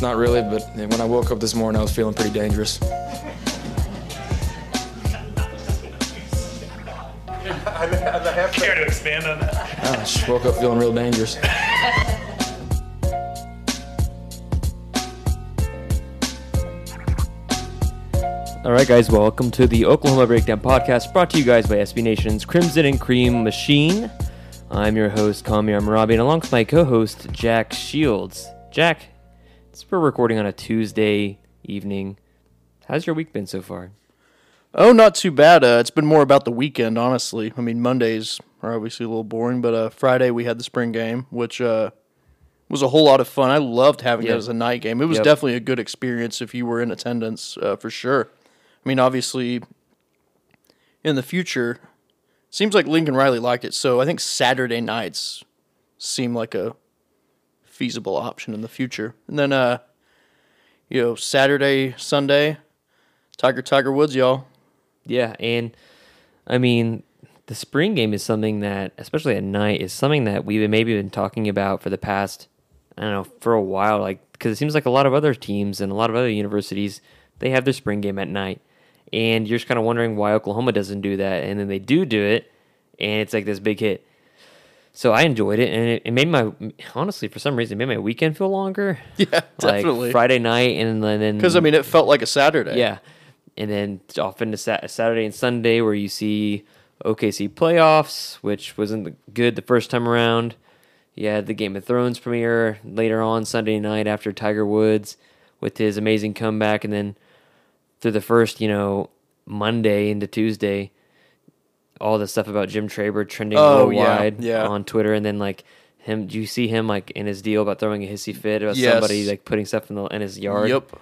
warm not really, but when I woke up this morning, I was feeling pretty dangerous. Care to expand on that? I just woke up feeling real dangerous. All right, guys, welcome to the Oklahoma Breakdown Podcast brought to you guys by SB Nation's Crimson and Cream Machine. I'm your host, Kami Amarabi, and along with my co host, Jack Shields. Jack, we're recording on a Tuesday evening. How's your week been so far? Oh, not too bad. Uh, it's been more about the weekend, honestly. I mean, Mondays are obviously a little boring, but uh, Friday we had the spring game, which uh, was a whole lot of fun. I loved having Yeah. it as a night game. It was Yep. definitely a good experience if you were in attendance, uh, for sure. I mean, obviously, in the future, seems like Lincoln Riley liked it, so I think Saturday nights seem like a feasible option in the future. And then, uh, you know, Saturday, Sunday, Tiger Tiger Woods, y'all. Yeah, and I mean, the spring game is something that, especially at night, is something that we've maybe been talking about for the past, I don't know, for a while. Like, because it seems like a lot of other teams and a lot of other universities, they have their spring game at night. And you're just kind of wondering why Oklahoma doesn't do that. And then they do do it, and it's like this big hit. So I enjoyed it, and it, it made my, honestly, for some reason, it made my weekend feel longer. Yeah, Like definitely. Friday night, and then. Because I mean, it felt like a Saturday. Yeah, and then off into Sat- Saturday and Sunday where you see OKC playoffs, which wasn't good the first time around. You had the Game of Thrones premiere later on Sunday night after Tiger Woods with his amazing comeback, and then through the first, you know, Monday into Tuesday, all the stuff about Jim Traber trending Oh, worldwide yeah. on Twitter, and then like him, do you see him like in his deal about throwing a hissy fit about Yes. somebody like putting stuff in the in his yard? Yep.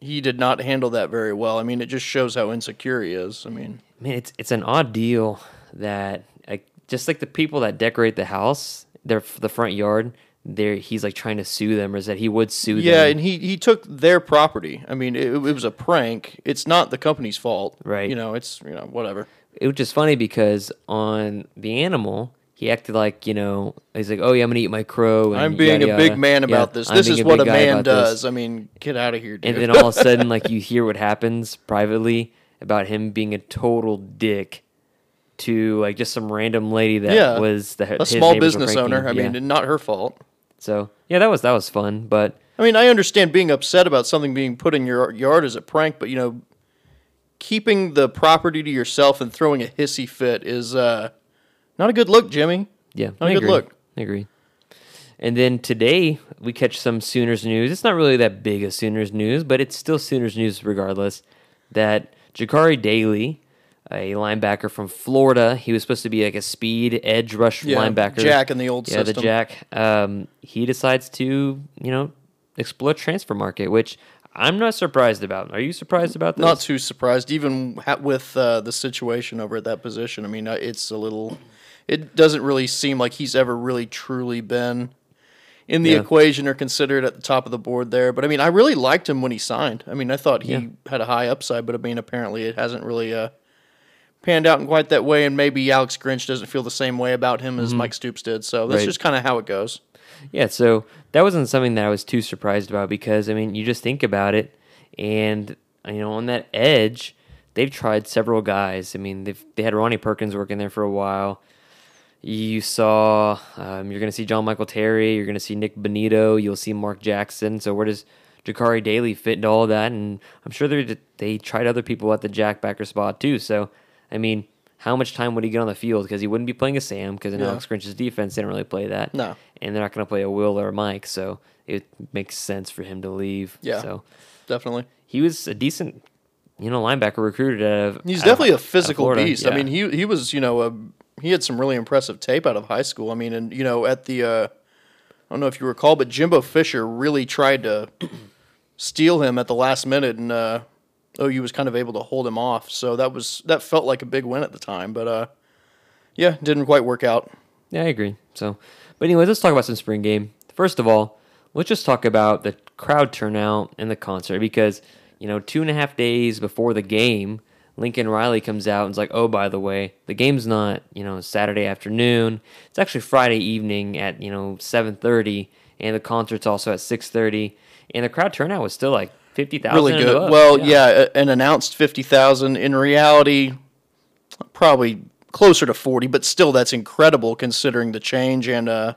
He did not handle that very well. I mean, it just shows how insecure he is. I mean, man, it's it's an odd deal that like just like the people that decorate the house, their the front yard, there he's like trying to sue them, or is that he would sue yeah, them? and he he took their property. I mean, it, it was a prank. It's not the company's fault, Right. You know, it's you know whatever. It was just funny because on the animal. He acted like you know he's like oh yeah I'm gonna eat my crow. And I'm being yada, a big yada. man Yeah, about this. I'm This is what a man about this." does. I mean, get out of here, dude. And then all of a sudden, like you hear what happens privately about him being a total dick to like just some random lady that yeah, was the a his small business owner. I Yeah. mean, not her fault. so yeah, that was that was fun, but I mean, I understand being upset about something being put in your yard as a prank, but you know, keeping the property to yourself and throwing a hissy fit is uh, not a good look, Jimmy. Yeah, Not a I good look. I agree. And then today we catch some Sooners news. It's not really that big of Sooners news, but it's still Sooners news regardless. That Jakari Daly, a linebacker from Florida, he was supposed to be like a speed edge rush Yeah, linebacker. Jack in the old yeah, the. Jack. Um, he decides to you know explore transfer market, which I'm not surprised about. Are you surprised about this? Not too surprised, even ha- with uh, the situation over at that position. I mean, uh, it's a little. It doesn't really seem like he's ever really truly been in the Yeah. equation or considered at the top of the board there. But I mean, I really liked him when he signed. I mean, I thought he Yeah. had a high upside, but I mean, apparently it hasn't really uh, panned out in quite that way. And maybe Alex Grinch doesn't feel the same way about him as Mike Stoops did. So that's Mm-hmm. Right. just kind of how it goes. Yeah, so that wasn't something that I was too surprised about because I mean, you just think about it, and you know, on that edge, they've tried several guys. I mean, they've they had Ronnie Perkins working there for a while. You saw um, you're going to see John Michael Terry. You're going to see Nik Bonitto. You'll see Mark Jackson. So where does Jakari Daly fit into all that? And I'm sure they they tried other people at the jackbacker spot too. So I mean, how much time would he get on the field? Because he wouldn't be playing a Sam because in Yeah. Alex Grinch's defense they didn't really play that. No. and they're not going to play a Will or a Mike. So it makes sense for him to leave. Yeah. So Definitely. he was a decent, you know, linebacker recruited out of. He's out definitely out a physical beast. I mean, he he was you know a, he had some really impressive tape out of high school. I mean, and you know at the uh, I don't know if you recall, but Jimbo Fisher really tried to steal him at the last minute, and uh, OU was kind of able to hold him off. So that was that felt like a big win at the time. But uh, yeah, didn't quite work out. Yeah, I agree. So, but anyway, let's talk about some spring game. First of all, let's just talk about the crowd turnout and the concert because you know two and a half days before the game, Lincoln Riley comes out and is like, "Oh, by the way, the game's not you know Saturday afternoon. It's actually Friday evening at you know seven thirty, and the concert's also at six thirty, and the crowd turnout was still like fifty thousand. Really good. Well, yeah, a- an announced fifty thousand. In reality, probably closer to forty, but still, that's incredible considering the change and uh,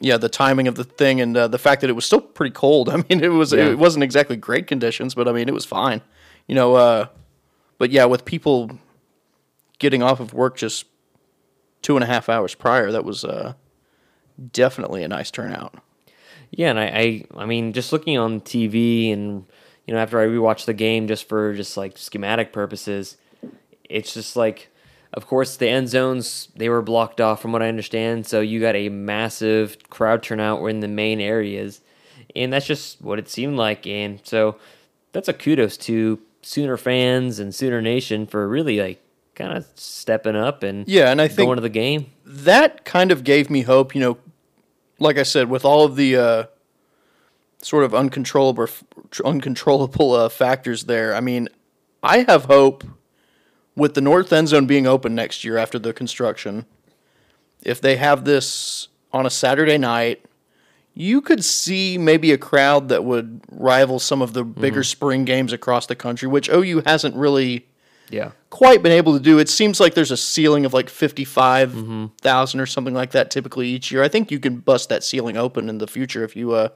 yeah, the timing of the thing and uh, the fact that it was still pretty cold. I mean, it was Yeah. it wasn't exactly great conditions, but I mean, it was fine. You know, uh, but yeah, with people getting off of work just two and a half hours prior, that was uh, definitely a nice turnout. Yeah, and I, I, I mean, just looking on TV and you know, after I rewatched the game, just for just like schematic purposes, it's just like, of course, the end zones they were blocked off from what I understand. So you got a massive crowd turnout in the main areas, and that's just what it seemed like. And so that's a kudos to Sooner fans and Sooner Nation for really like kind of stepping up and Yeah, and I think going to the game. that kind of gave me hope. You know, like I said, with all of the uh, sort of uncontrollable uncontrollable uh, factors there. I mean, I have hope with the north end zone being open next year after the construction. If they have this on a Saturday night, you could see maybe a crowd that would rival some of the bigger spring games across the country, which OU hasn't really Yeah. quite been able to do. It seems like there's a ceiling of like 55,000 or something like that typically each year. I think you can bust that ceiling open in the future if you uh,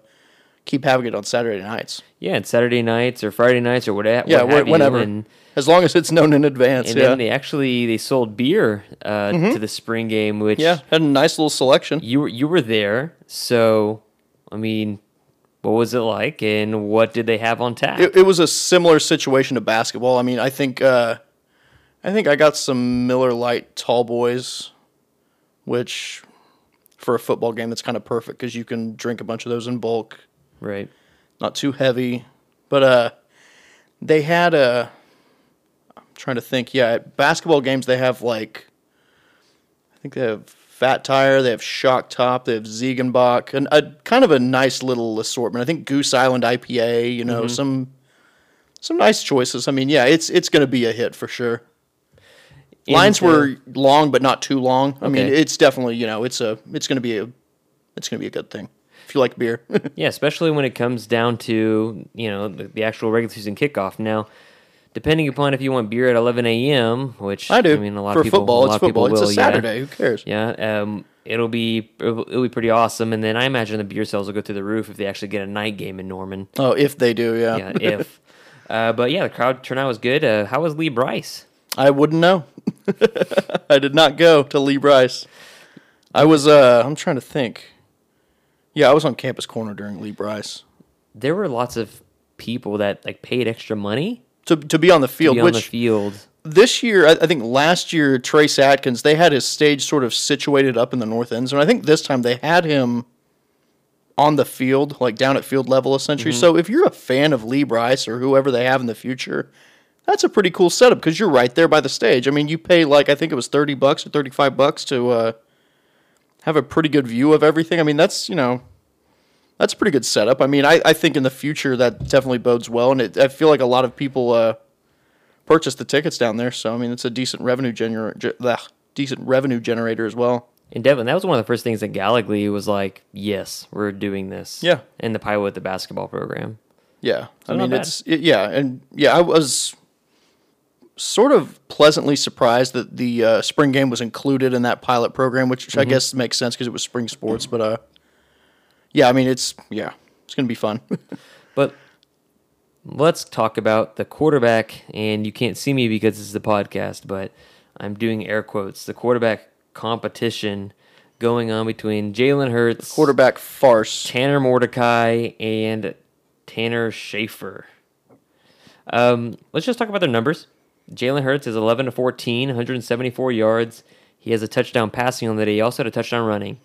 keep having it on Saturday nights. Yeah, and Saturday nights or Friday nights or whatever. Yeah, what wh- have you, whenever. and- as long as it's known in advance. And yeah. Mm-hmm. then they actually they sold beer uh, to the spring game, which yeah, had a nice little selection. you were you were there. So, I mean, what was it like, and what did they have on tap? It, it was a similar situation to basketball. I mean, I think uh, I think I got some Miller Lite Tall Boys, which for a football game that's kind of perfect because you can drink a bunch of those in bulk. right. not too heavy. But uh, they had a. I'm trying to think. Yeah, at basketball games they have like. I think they have Fat Tire, they have Shock Top, they have Ziegenbock, and a kind of a nice little assortment. I think Goose Island IPA. You know, some some nice choices. I mean, yeah, it's it's going to be a hit for sure. Lines uh, were long, but not too long. I mean, it's definitely you know it's a it's going to be a it's going to be a good thing if you like beer. Yeah, especially when it comes down to you know the, the actual regular season kickoff. Now, depending upon if you want beer at 11 a.m., which I do. I mean, a lot For of people, football, a it's lot of people football. It's a will, yeah. Saturday. Who cares? Yeah, um, it'll be it'll, it'll be pretty awesome, and then I imagine the beer sales will go through the roof if they actually get a night game in Norman. Oh, if they do, yeah. Yeah, if. Uh, but yeah, the crowd turnout was good. Uh, how was Lee Brice? I wouldn't know. I did not go to Lee Brice. I was. uh I'm trying to think. Yeah, I was on campus corner during Lee Brice There were lots of people that like paid extra money to to be on the to field. be on which the field. this year, I, I think last year, Trace Atkins, they had his stage sort of situated up in the north end zone. I think this time they had him on the field, like down at field level, essentially. So if you're a fan of Lee Brice or whoever they have in the future, that's a pretty cool setup because you're right there by the stage. I mean, you pay like I think it was thirty bucks or thirty five bucks to uh, have a pretty good view of everything. I mean, that's you know. That's a pretty good setup. I mean, I, I think in the future that definitely bodes well, and it, I feel like a lot of people uh, purchase the tickets down there. So I mean, it's a decent revenue gener- ge- decent revenue generator as well. And Devin, that was one of the first things that Gallagly was like, "Yes, we're doing this." Yeah. in the Piowa the basketball program. Yeah, I mean it's it, yeah, and yeah, I was sort of pleasantly surprised that the uh, spring game was included in that pilot program, which I guess makes sense because it was spring sports. But uh, yeah, I mean it's yeah, it's gonna be fun. But let's talk about the quarterback. And you can't see me because it's the podcast, but I'm doing air quotes. The quarterback competition going on between Jalen Hurts, Quarterback farce. Tanner Mordecai, and Tanner Schafer. Um, let's just talk about their numbers. Jalen Hurts is 11 to 14, 174 yards. He has a touchdown passing on the day. He also had a touchdown running.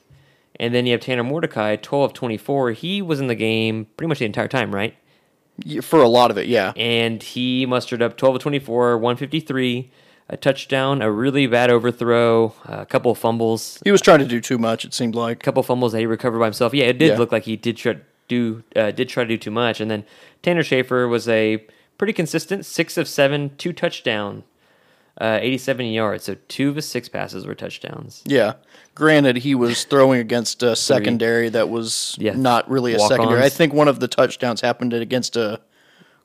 And then you have Tanner Mordecai, 12 of 24. He was in the game pretty much the entire time, right? For a lot of it, yeah. and he mustered up 12 of 24, 153, a touchdown, a really bad overthrow, a couple of fumbles, He was trying to do too much. It seemed like. a couple of fumbles that he recovered by himself. Yeah, it did Yeah. look like he did try do uh, did try to do too much. And then Tanner Schafer was a pretty consistent six of seven, two touchdown, uh, 87 yards. So two of his six passes were touchdowns. Yeah. Granted, he was throwing against a secondary that was Yeah, not really a walk-ons. secondary. I think one of the touchdowns happened against a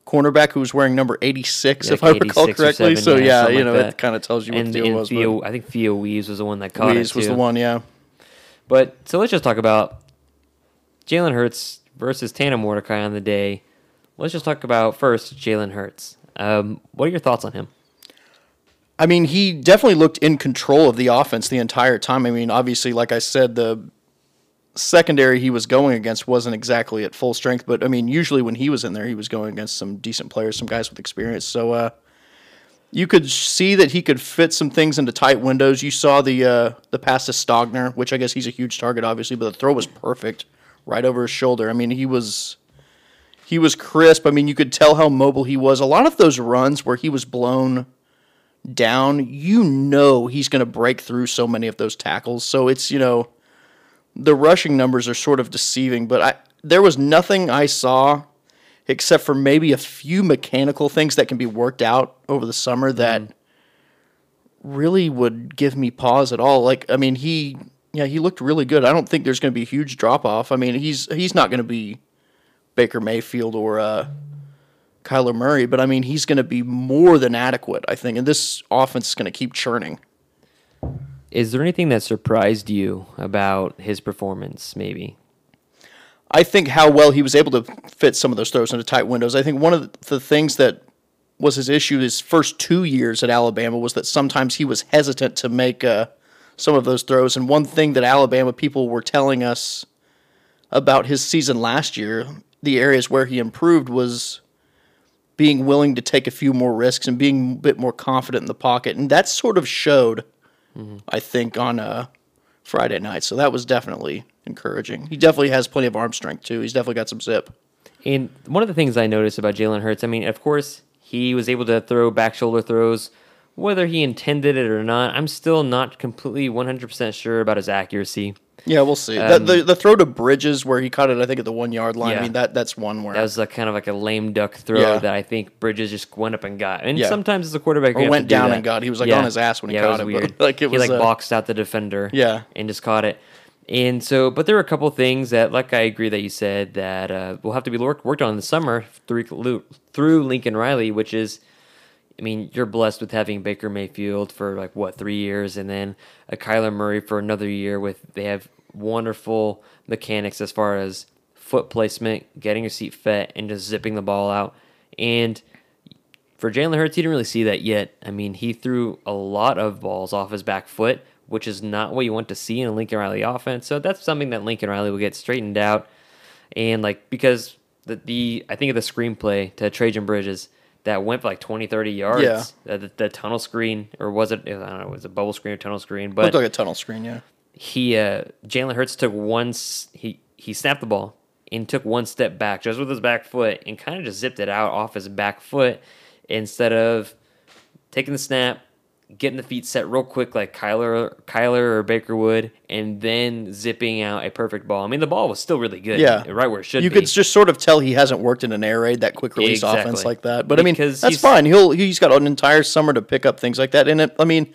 cornerback who was wearing number 86, Yeah, if I recall correctly. 7, so, yeah, you know, that. it kind of tells you what and, the deal was. Theo, I think Theo Wease was the one that caught Wease it was the one, yeah. But so let's just talk about Jalen Hurts versus Tanner Mordecai on the day. Let's just talk about first Jalen Hurts. Um, what are your thoughts on him? I mean, he definitely looked in control of the offense the entire time. I mean, obviously, like I said, the secondary he was going against wasn't exactly at full strength, but I mean, usually when he was in there, he was going against some decent players, some guys with experience. So, uh, you could see that he could fit some things into tight windows. You saw the uh, the pass to Stogner, which I guess he's a huge target, obviously, but the throw was perfect, right over his shoulder. I mean, he was he was crisp. I mean, you could tell how mobile he was. A lot of those runs where he was blown down, you know he's going to break through so many of those tackles. So it's, you know, the rushing numbers are sort of deceiving, but I there was nothing I saw except for maybe a few mechanical things that can be worked out over the summer that really would give me pause at all. Like I mean, he yeah, he looked really good. I don't think there's going to be a huge drop off. I mean, he's he's not going to be Baker Mayfield or uh Kyler Murray, but I mean, he's going to be more than adequate, I think. And this offense is going to keep churning. Is there anything that surprised you about his performance? Maybe. I think how well he was able to fit some of those throws into tight windows. I think one of the things that was his issue his first two years at Alabama was that sometimes he was hesitant to make uh, some of those throws. And one thing that Alabama people were telling us about his season last year, the areas where he improved was being willing to take a few more risks and being a bit more confident in the pocket. And that sort of showed, I think, on uh, Friday night. So that was definitely encouraging. He definitely has plenty of arm strength, too. He's definitely got some zip. And one of the things I noticed about Jalen Hurts, I mean, of course, he was able to throw back shoulder throws. Whether he intended it or not, I'm still not completely 100% sure about his accuracy. Yeah, we'll see. the, the, the throw to Bridges where he caught it, I think, at the one yard line. I mean, that that's one where. That was like kind of like a lame duck throw Yeah. that I think Bridges just went up and got. And Yeah. sometimes as a quarterback, Or went to do down and got. He was, like, on his ass when he yeah, caught it. it, Was but, weird. like, it he was, like uh, boxed out the defender. Yeah. and just caught it. And so, but there were a couple things that, like I agree that you said that uh, will have to be work, worked on in the summer through through Lincoln Riley, which is, I mean, you're blessed with having Baker Mayfield for like what three years, and then a Kyler Murray for another year. With they have wonderful mechanics as far as foot placement, getting your seat fit, and just zipping the ball out. And for Jalen Hurts, you didn't really see that yet. I mean, he threw a lot of balls off his back foot, which is not what you want to see in a Lincoln Riley offense. So that's something that Lincoln Riley will get straightened out. And like because the, the I think of the screenplay to Trejan Bridges that went for like 20, 30 yards. Yeah. Uh, The, the tunnel screen, or was it? I don't know. Was it bubble screen or tunnel screen? But looked like a tunnel screen, yeah. he uh Jalen Hurts took one he he snapped the ball and took one step back just with his back foot and kind of just zipped it out off his back foot instead of taking the snap, getting the feet set real quick like Kyler Kyler or Baker would, and then zipping out a perfect ball. I mean the ball was still really good. Yeah. Right where it should You be. could just sort of tell he hasn't worked in an air raid, that quick release Exactly. offense like that. But I mean, that's fine. He'll he's got an entire summer to pick up things like that. And it, I mean,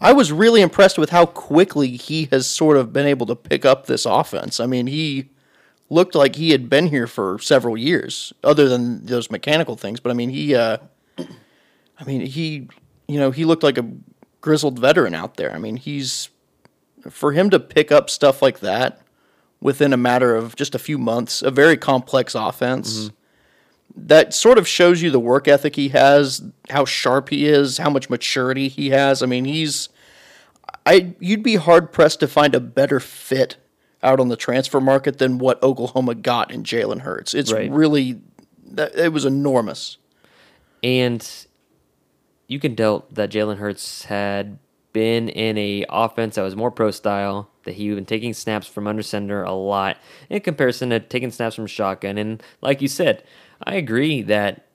I was really impressed with how quickly he has sort of been able to pick up this offense. I mean, he looked like he had been here for several years, other than those mechanical things. But I mean, he, uh, I mean, he you know, he looked like a grizzled veteran out there. I mean, he's for him to pick up stuff like that within a matter of just a few months, a very complex offense. Mm-hmm. That sort of shows you the work ethic he has, how sharp he is, how much maturity he has. I mean, he's I you'd be hard pressed to find a better fit out on the transfer market than what Oklahoma got in Jalen Hurts. It's Right. really that it was enormous. And you can tell that Jalen Hurts had been in a offense that was more pro style, that he had been taking snaps from under center a lot in comparison to taking snaps from shotgun. And like you said, I agree that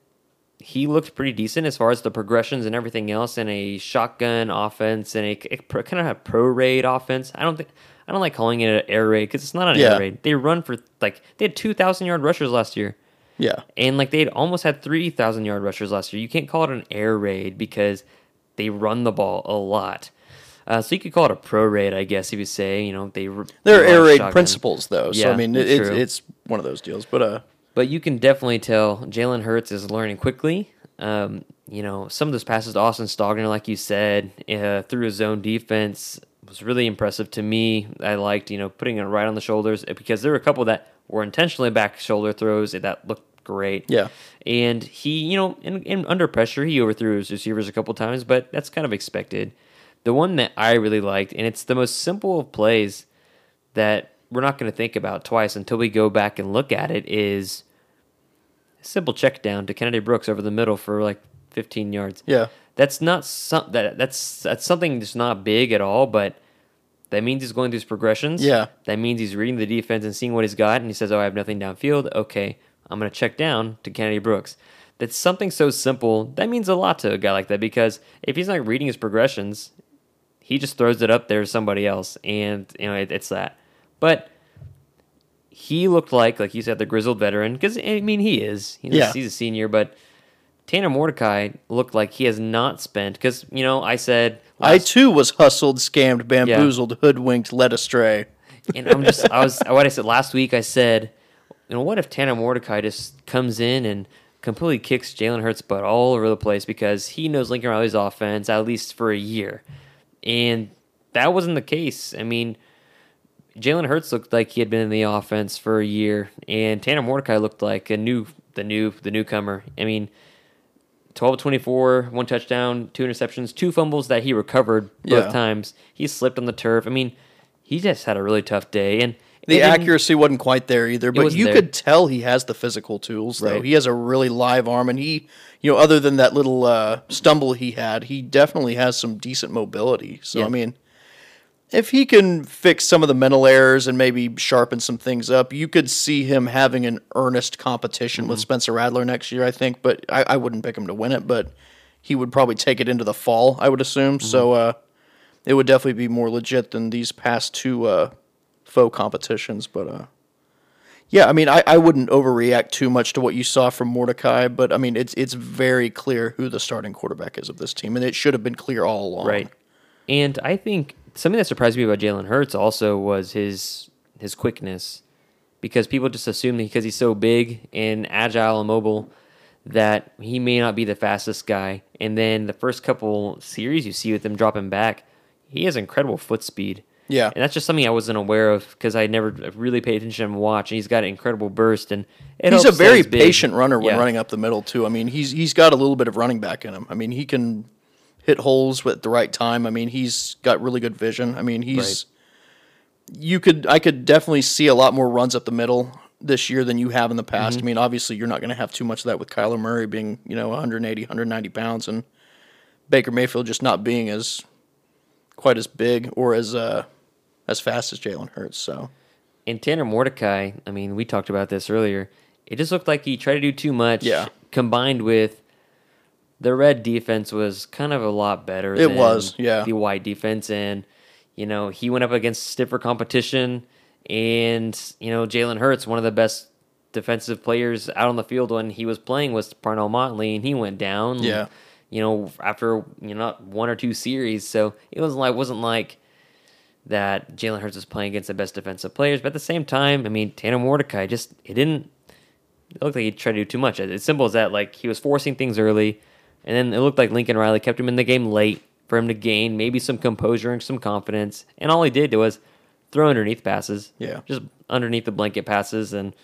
he looked pretty decent as far as the progressions and everything else in a shotgun offense and a, kind of a pro raid offense. I don't think I don't like calling it an air raid because it's not an Yeah. air raid. They run for like they had two thousand yard rushers last year. Yeah. And like they'd almost had 3,000 yard rushers last year. You can't call it an air raid because they run the ball a lot. Uh, so you could call it a pro raid, I guess, if you say, you know, they. There are air raid shotgun. principles though. So I mean it, it's it's one of those deals. But uh But you can definitely tell Jalen Hurts is learning quickly. Um, you know, some of those passes to Austin Stogner, like you said, uh, through his zone defense was really impressive to me. I liked, you know, putting it right on the shoulders because there were a couple that were intentionally back shoulder throws that looked great. Yeah. And he, you know, in, in under pressure, he overthrew his receivers a couple times, but that's kind of expected. The one that I really liked, and it's the most simple of plays that we're not going to think about twice until we go back and look at it, is a simple check down to Kennedy Brooks over the middle for like 15 yards. yeah. That's not some that that's that's something that's not big at all, but that means he's going through his progressions. Yeah. That means he's reading the defense and seeing what he's got, and he says, "Oh, I have nothing downfield. Okay, I'm going to check down to Kennedy Brooks." That's something so simple. That means a lot to a guy like that because if he's not reading his progressions, he just throws it up there to somebody else, and you know it, it's that. But he looked like, like you said, the grizzled veteran because I mean he is. He's, Yeah. he's a senior, but Tanner Mordecai looked like he has not spent because you know I said I too was hustled, scammed, bamboozled, hoodwinked, led astray. and I'm just I was what I said last week. I said, you know, what if Tanner Mordecai just comes in and completely kicks Jalen Hurts' butt all over the place because he knows Lincoln Riley's offense at least for a year, and that wasn't the case. I mean, Jalen Hurts looked like he had been in the offense for a year, and Tanner Mordecai looked like a new the new the newcomer. I mean. 12 24, one touchdown, two interceptions, two fumbles that he recovered both Yeah. times. He slipped on the turf. I mean, he just had a really tough day. And The accuracy wasn't quite there either, but you there. could tell he has the physical tools. Though Right. he has a really live arm, and he, you know, other than that little uh, stumble he had, he definitely has some decent mobility. So Yeah. I mean, if he can fix some of the mental errors and maybe sharpen some things up, you could see him having an earnest competition Mm-hmm. with Spencer Rattler next year. I think, but I, I wouldn't pick him to win it, but he would probably take it into the fall. I would assume. Mm-hmm. So uh, it would definitely be more legit than these past two uh, faux competitions. But uh, yeah, I mean, I, I wouldn't overreact too much to what you saw from Mordecai, but I mean, it's it's very clear who the starting quarterback is of this team, and it should have been clear all along. Right. And I think something that surprised me about Jalen Hurts also was his his quickness, because people just assume because he's so big and agile and mobile that he may not be the fastest guy. And then the first couple series you see with him dropping back, he has incredible foot speed. Yeah. And that's just something I wasn't aware of because I never really paid attention to him watch. And he's got an incredible burst, and He's a very patient runner when Yeah. running up the middle too. I mean, he's he's got a little bit of running back in him. I mean, he can hit holes at the right time. I mean, he's got really good vision. I mean, he's you could I could definitely see a lot more runs up the middle this year than you have in the past. Mm-hmm. I mean, obviously you're not going to have too much of that with Kyler Murray being, you know, 180, 190 pounds and Baker Mayfield just not being as quite as big or as uh as fast as Jalen Hurts. So And Tanner Mordecai, I mean, we talked about this earlier. It just looked like he tried to do too much. Yeah. Combined with the red defense was kind of a lot better. It than was, yeah. The white defense, and you know he went up against stiffer competition, and you know Jalen Hurts, one of the best defensive players out on the field when he was playing was Parnell Motley, and he went down. Yeah. You know, after you know not one or two series, so it wasn't like wasn't like that Jalen Hurts was playing against the best defensive players. But at the same time, I mean, Tanner Mordecai just it didn't it looked like he tried to do too much. As simple as that. Like he was forcing things early. And then it looked like Lincoln Riley kept him in the game late for him to gain maybe some composure and some confidence. And all he did was throw underneath passes. Yeah. Just underneath the blanket passes and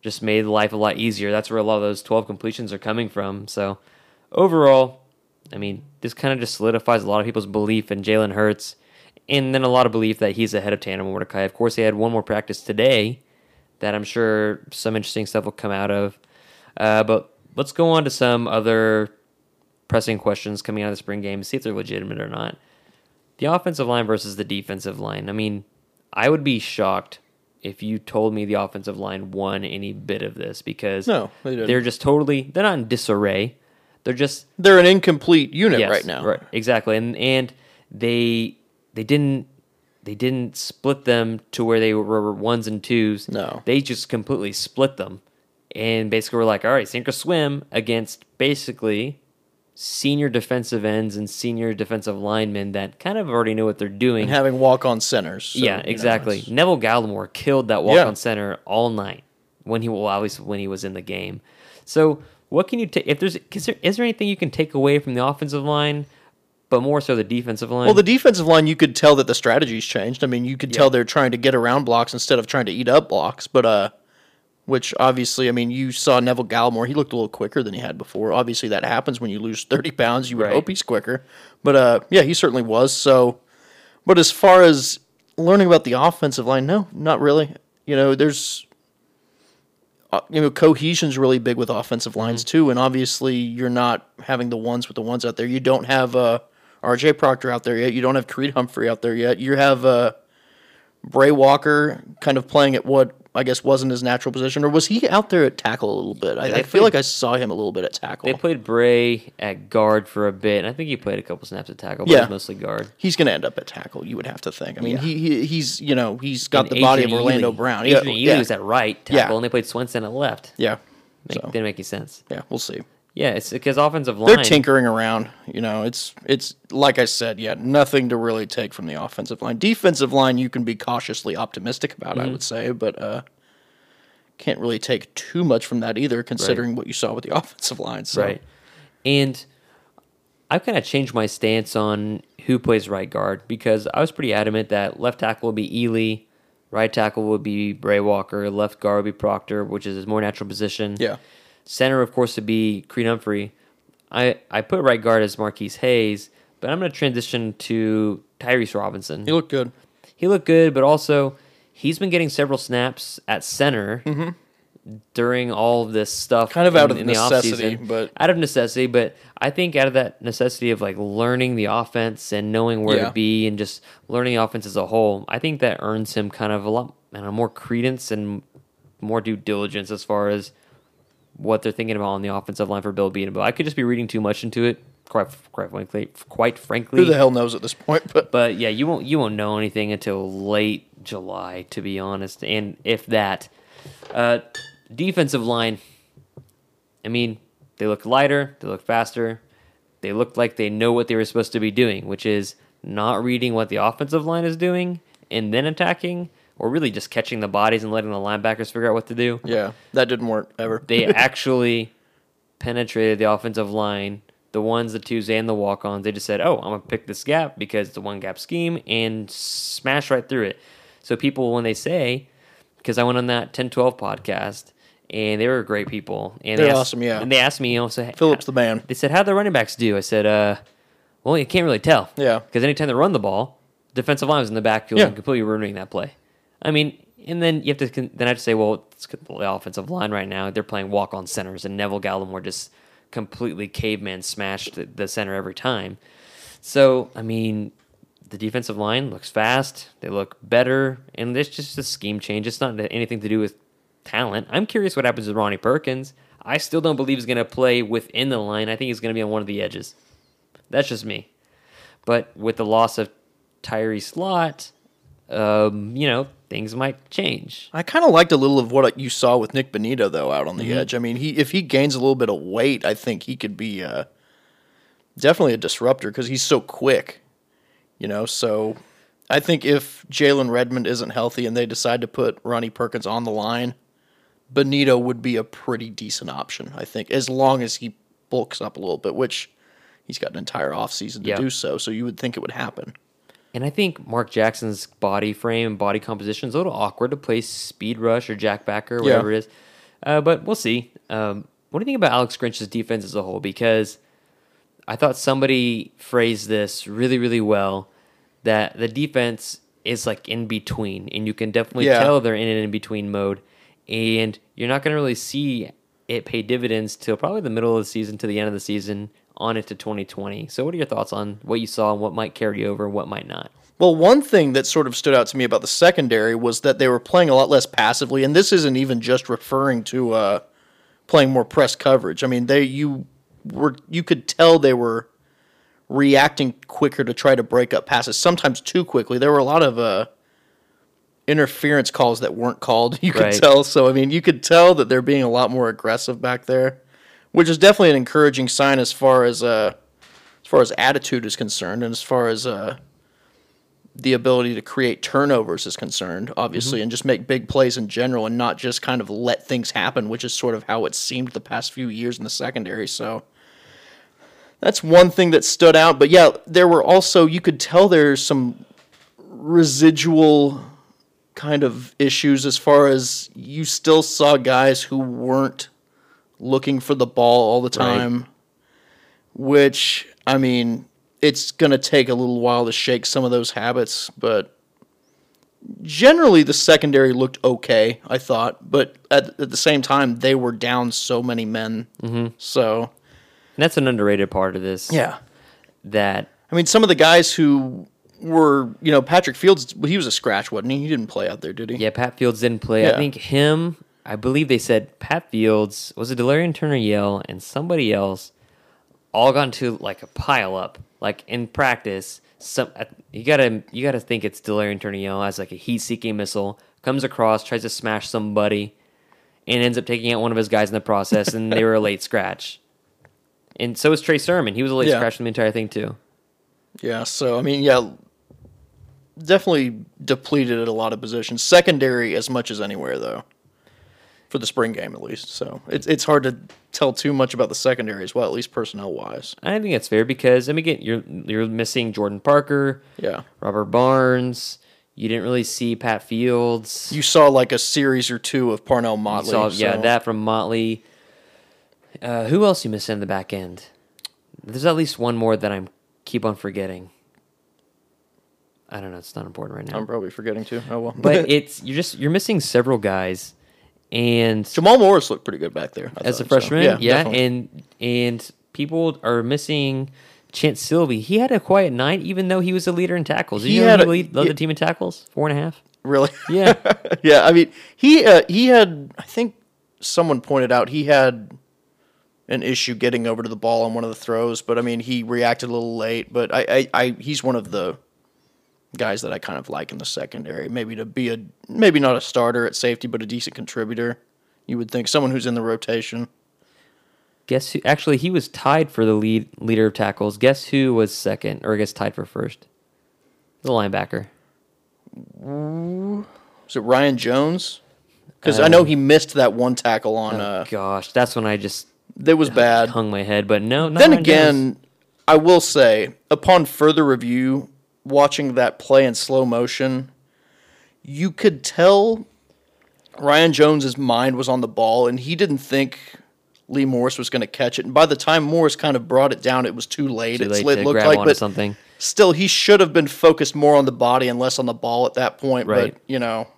just made life a lot easier. That's where a lot of those 12 completions are coming from. So overall, I mean, this kind of just solidifies a lot of people's belief in Jalen Hurts and then a lot of belief that he's ahead of Tanner Mordecai. Of course, he had one more practice today that I'm sure some interesting stuff will come out of. Uh, but let's go on to some other pressing questions coming out of the spring game, see if they're legitimate or not. The offensive line versus the defensive line. I mean, I would be shocked if you told me the offensive line won any bit of this because No, they they're just totally they're not in disarray. They're just They're an incomplete unit Yes, right now. Right, exactly, and and they they didn't they didn't split them to where they were ones and twos. No. they just completely split them, and basically were like, all right, sink or swim against basically senior defensive ends and senior defensive linemen that kind of already know what they're doing. And having walk on centers. so, yeah, you know, exactly. Neville Gallimore killed that walk Yeah. on center all night when he well, least when he was in the game. So, what can you take if there's is there, is there anything you can take away from the offensive line, but more so the defensive line? Well, the defensive line, you could tell that the strategy's changed. I mean, you could Yeah. tell they're trying to get around blocks instead of trying to eat up blocks. But, uh, which obviously, I mean, you saw Neville Gallimore. He looked a little quicker than he had before. Obviously, that happens when you lose 30 pounds. You would Right. hope he's quicker. But, uh, yeah, he certainly was. So, but as far as learning about the offensive line, no, not really. You know, there's, uh, you know, cohesion's really big with offensive lines too, and obviously you're not having the ones with the ones out there. You don't have uh, R.J. Proctor out there yet. You don't have Creed Humphrey out there yet. You have uh, Brey Walker kind of playing at what I guess wasn't his natural position, or was he out there at tackle a little bit? I, I feel played- like I saw him a little bit at tackle. they played Brey at guard for a bit, and I think he played a couple snaps at tackle, but Yeah. mostly guard. He's going to end up at tackle. You would have to think. I mean, Yeah. he, he he's you know he's got And the body of Orlando Ely- Brown. Adrian yeah, Ealy was at right tackle, Yeah. and they played Swenson at left. yeah. Make, So, Didn't make any sense. yeah, we'll see. Yeah, it's because offensive line. They're tinkering around. You know, it's it's like I said, yeah, nothing to really take from the offensive line. Defensive line, you can be cautiously optimistic about, Mm-hmm. I would say, but uh, can't really take too much from that either, considering what you saw with the offensive line. So. Right. And I've kind of changed my stance on who plays right guard because I was pretty adamant that left tackle would be Ealy, right tackle would be Brey Walker, left guard would be Proctor, which is his more natural position. Yeah. Center, of course, would be Creed Humphrey. I, I put right guard as Marquise Hayes, but I'm going to transition to Tyrese Robinson. He looked good. He looked good, but also he's been getting several snaps at center during all of this stuff. Mm-hmm. Kind of out of the necessity, offseason. but- out of necessity. But I think out of that necessity of like learning the offense and knowing where Yeah. to be and just learning the offense as a whole, I think that earns him kind of a lot, don't more credence and more due diligence as far as what they're thinking about on the offensive line for Bill Bedenbaugh. I could just be reading too much into it. Quite, quite frankly, quite frankly, Who the hell knows at this point? But but yeah, you won't you won't know anything until late July, to be honest, and if that. Uh, defensive line. I mean, they look lighter, they look faster, they look like they know what they were supposed to be doing, which is not reading what the offensive line is doing and then attacking, or really just catching the bodies and letting the linebackers figure out what to do. yeah, that didn't work ever. They actually penetrated the offensive line, the ones, the twos, and the walk ons. They just said, oh, I'm going to pick this gap because it's a one gap scheme and smash right through it. So people, when they say, because I went on that 10 12 podcast, and they were great people. And they They're asked- awesome, yeah. And they asked me, you know, so, Phillips the man. They said, how the running backs do? I said, uh, well, you can't really tell. Yeah. Because anytime they run the ball, defensive line was in the backfield Yeah. and completely ruining that play. I mean, and then you have to then I have to say, well, it's the offensive line right now. They're playing walk on centers, and Neville Gallimore just completely caveman smashed the, center every time. So I mean, the defensive line looks fast. They look better, and it's just a scheme change. It's not anything to do with talent. I'm curious what happens with Ronnie Perkins. I still don't believe he's going to play within the line. I think he's going to be on one of the edges. That's just me. But with the loss of Tyree Slot, um, you know, things might change. I kind of liked a little of what you saw with Nik Bonitto though out on the Mm-hmm. edge. I mean, he if he gains a little bit of weight, I think he could be uh, definitely a disruptor because he's so quick. You know, so I think if Jalen Redmond isn't healthy and they decide to put Ronnie Perkins on the line, Benito would be a pretty decent option. I think as long as he bulks up a little bit, which he's got an entire offseason to Yeah. do so. So you would think it would happen. And I think Mark Jackson's body frame and body composition is a little awkward to play speed rush or jack backer, whatever it is. Uh, but we'll see. Um, what do you think about Alex Grinch's defense as a whole? Because I thought somebody phrased this really, really well that the defense is like in between, and you can definitely Yeah. tell they're in an in between mode. And you're not going to really see it pay dividends till probably the middle of the season to the end of the season on into 2020. So, what are your thoughts on what you saw and what might carry over and what might not? Well, one thing that sort of stood out to me about the secondary was that they were playing a lot less passively, and this isn't even just referring to uh, playing more press coverage. I mean, they you were you could tell they were reacting quicker to try to break up passes, sometimes too quickly. There were a lot of uh, interference calls that weren't called. You could Right. tell. So I mean, you could tell that they're being a lot more aggressive back there, which is definitely an encouraging sign as far as uh, as far as attitude is concerned, and as far as uh, the ability to create turnovers is concerned, obviously, and just make big plays in general, and not just kind of let things happen, which is sort of how it seemed the past few years in the secondary. So that's one thing that stood out. But yeah, there were also you could tell there's some residual kind of issues as far as you still saw guys who weren't looking for the ball all the time, which I mean, it's going to take a little while to shake some of those habits, but generally the secondary looked okay, I thought, but at, at the same time they were down so many men. Mm-hmm. So, And that's an underrated part of this. yeah. That I mean, some of the guys who were, you know, Patrick Fields, he was a scratch, wasn't he? He didn't play out there, did he? yeah, Pat Fields didn't play. I think him. I believe they said Pat Fields was it Delarrin Turner-Yell and somebody else all got into like a pile up. Like in practice, some you gotta you gotta think it's Delarrin Turner-Yell as like a heat seeking missile comes across, tries to smash somebody, and ends up taking out one of his guys in the process, and they were a late scratch. And so was Trey Sermon. He was a late Yeah. scratch in the entire thing too. Yeah, so I mean, yeah, definitely depleted at a lot of positions. Secondary as much as anywhere though. For the spring game at least. So it's it's hard to tell too much about the secondary as well, at least personnel wise. I think that's fair because I mean, again, you're you're missing Jordan Parker, Yeah. Robert Barnes. You didn't really see Pat Fields. You saw like a series or two of Parnell Motley. saw, yeah, that from Motley. Uh, who else you missing in the back end? There's at least one more that I'm keep on forgetting. I don't know. It's not important right now. I'm probably forgetting too. Oh well. but it's you're just you're missing several guys, and Jamal Morris looked pretty good back there. I as a thought, so, freshman, yeah, definitely. and and people are missing Chanse Sylvie. He had a quiet night, even though he was a leader in tackles. Did He you know had he lead, led yeah. the team in tackles? Four and a half. really, Yeah, yeah. I mean, he uh, he had. I think someone pointed out he had an issue getting over to the ball on one of the throws, but I mean, he reacted a little late. But I, I, I he's one of the guys that I kind of like in the secondary. Maybe to be a maybe not a starter at safety, but a decent contributor. You would think someone who's in the rotation. guess who? Actually, he was tied for the lead leader of tackles. Guess who was second, or I guess tied for first? The linebacker. Was it Ryan Jones? Because I know he missed that one tackle on. Uh, Gosh, that's when I just that was bad. hung my head. But no, not then Ryan again, Jones. I will say, upon further review, watching that play in slow motion, you could tell Ryan Jones's mind was on the ball, and he didn't think Lee Morris was going to catch it. And by the time Morris kind of brought it down, it was too late. too late it looked like, but something. still, he should have been focused more on the body and less on the ball at that point. Right. But you know,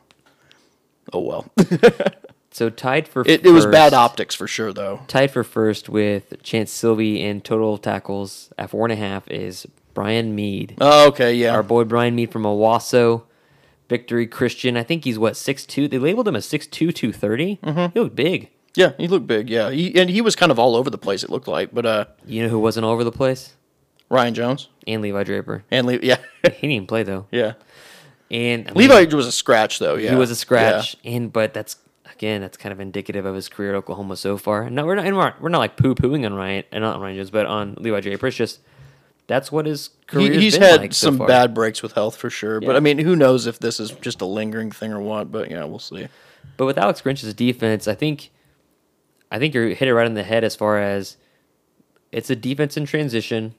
oh well. So tied for it, it was bad optics for sure, though. Tied for first with Chanse Sylvie in total tackles at four and a half is Brian Mead. Oh, okay, yeah. Our boy Brian Mead from Owasso, Victory Christian. I think he's what six two. They labeled him as 6'2", 230. Mm-hmm. He looked big. Yeah, he looked big. Yeah, he, and he was kind of all over the place. It looked like, but uh, You know who wasn't all over the place? Ryan Jones And Levi Draper. and Le- yeah, He didn't even play though. yeah. And I mean, Levi was a scratch though. Yeah, he was a scratch. And but that's again that's kind of indicative of his career at Oklahoma so far. No, we're not. And we're, not- we're not like poo pooing on Ryan and not on Ryan Jones, but on Levi Draper. It's just that's what his Yeah. career. He, he's had like so some far. bad breaks with health for sure. But I mean, who knows if this is just a lingering thing or what? But yeah, we'll see. But with Alex Grinch's defense, I think I think you hit it right in the head as far as it's a defense in transition.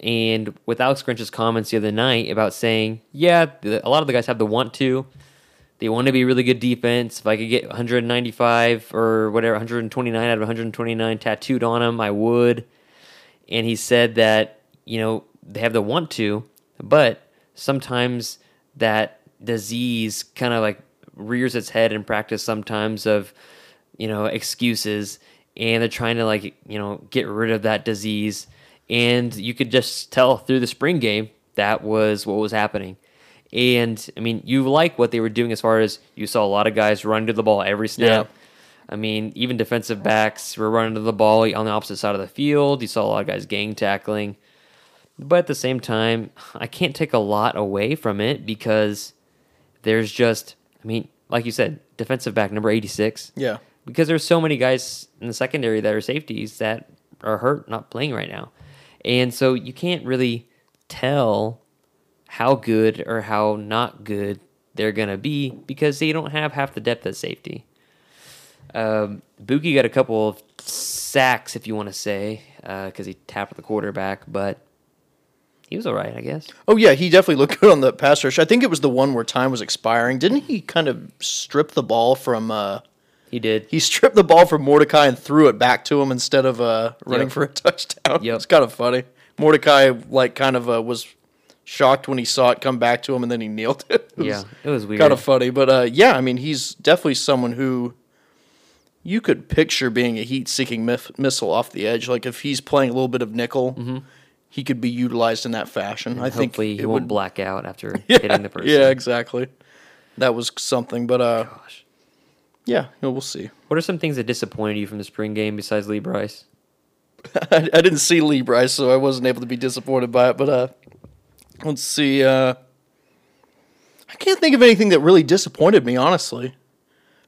And with Alex Grinch's comments the other night about saying, yeah, a lot of the guys have the want to. They want to be really good defense. If I could get 195 or whatever, 129 out of 129 tattooed on them, I would. And he said that, you know, they have the want to, but sometimes that disease kind of like rears its head in practice sometimes of, you know, excuses. And they're trying to like, you know, get rid of that disease. And you could just tell through the spring game that was what was happening. And I mean, you like what they were doing as far as you saw a lot of guys run to the ball every snap. Yeah. I mean, even defensive backs were running to the ball on the opposite side of the field. You saw a lot of guys gang tackling. But at the same time, I can't take a lot away from it because there's just, I mean, like you said, defensive back number 86. Yeah. Because there's so many guys in the secondary that are safeties that are hurt, not playing right now. And so you can't really tell how good or how not good they're going to be because they don't have half the depth at safety. Um, Buki got a couple of sacks, if you want to say, because he tapped the quarterback, but he was all right, I guess. Oh yeah, he definitely looked good on the pass rush. I think it was the one where time was expiring. Didn't he kind of strip the ball from? Uh, He did. he stripped the ball from Mordecai and threw it back to him instead of uh, running Yep. for a touchdown. Yep. It's kind of funny. Mordecai like kind of uh, was shocked when he saw it come back to him, and then he kneeled it. It yeah, it was weird. kind of funny. But uh, yeah, I mean, he's definitely someone who you could picture being a heat-seeking mif- missile off the edge. Like if he's playing a little bit of nickel, he could be utilized in that fashion. I think he it won't would black out after hitting the person. Yeah, exactly. That was something, but uh, Gosh. yeah, we'll see. What are some things that disappointed you from the spring game besides Lee Brice? I, I didn't see Lee Brice, so I wasn't able to be disappointed by it. But uh, let's see. Uh, I can't think of anything that really disappointed me, honestly.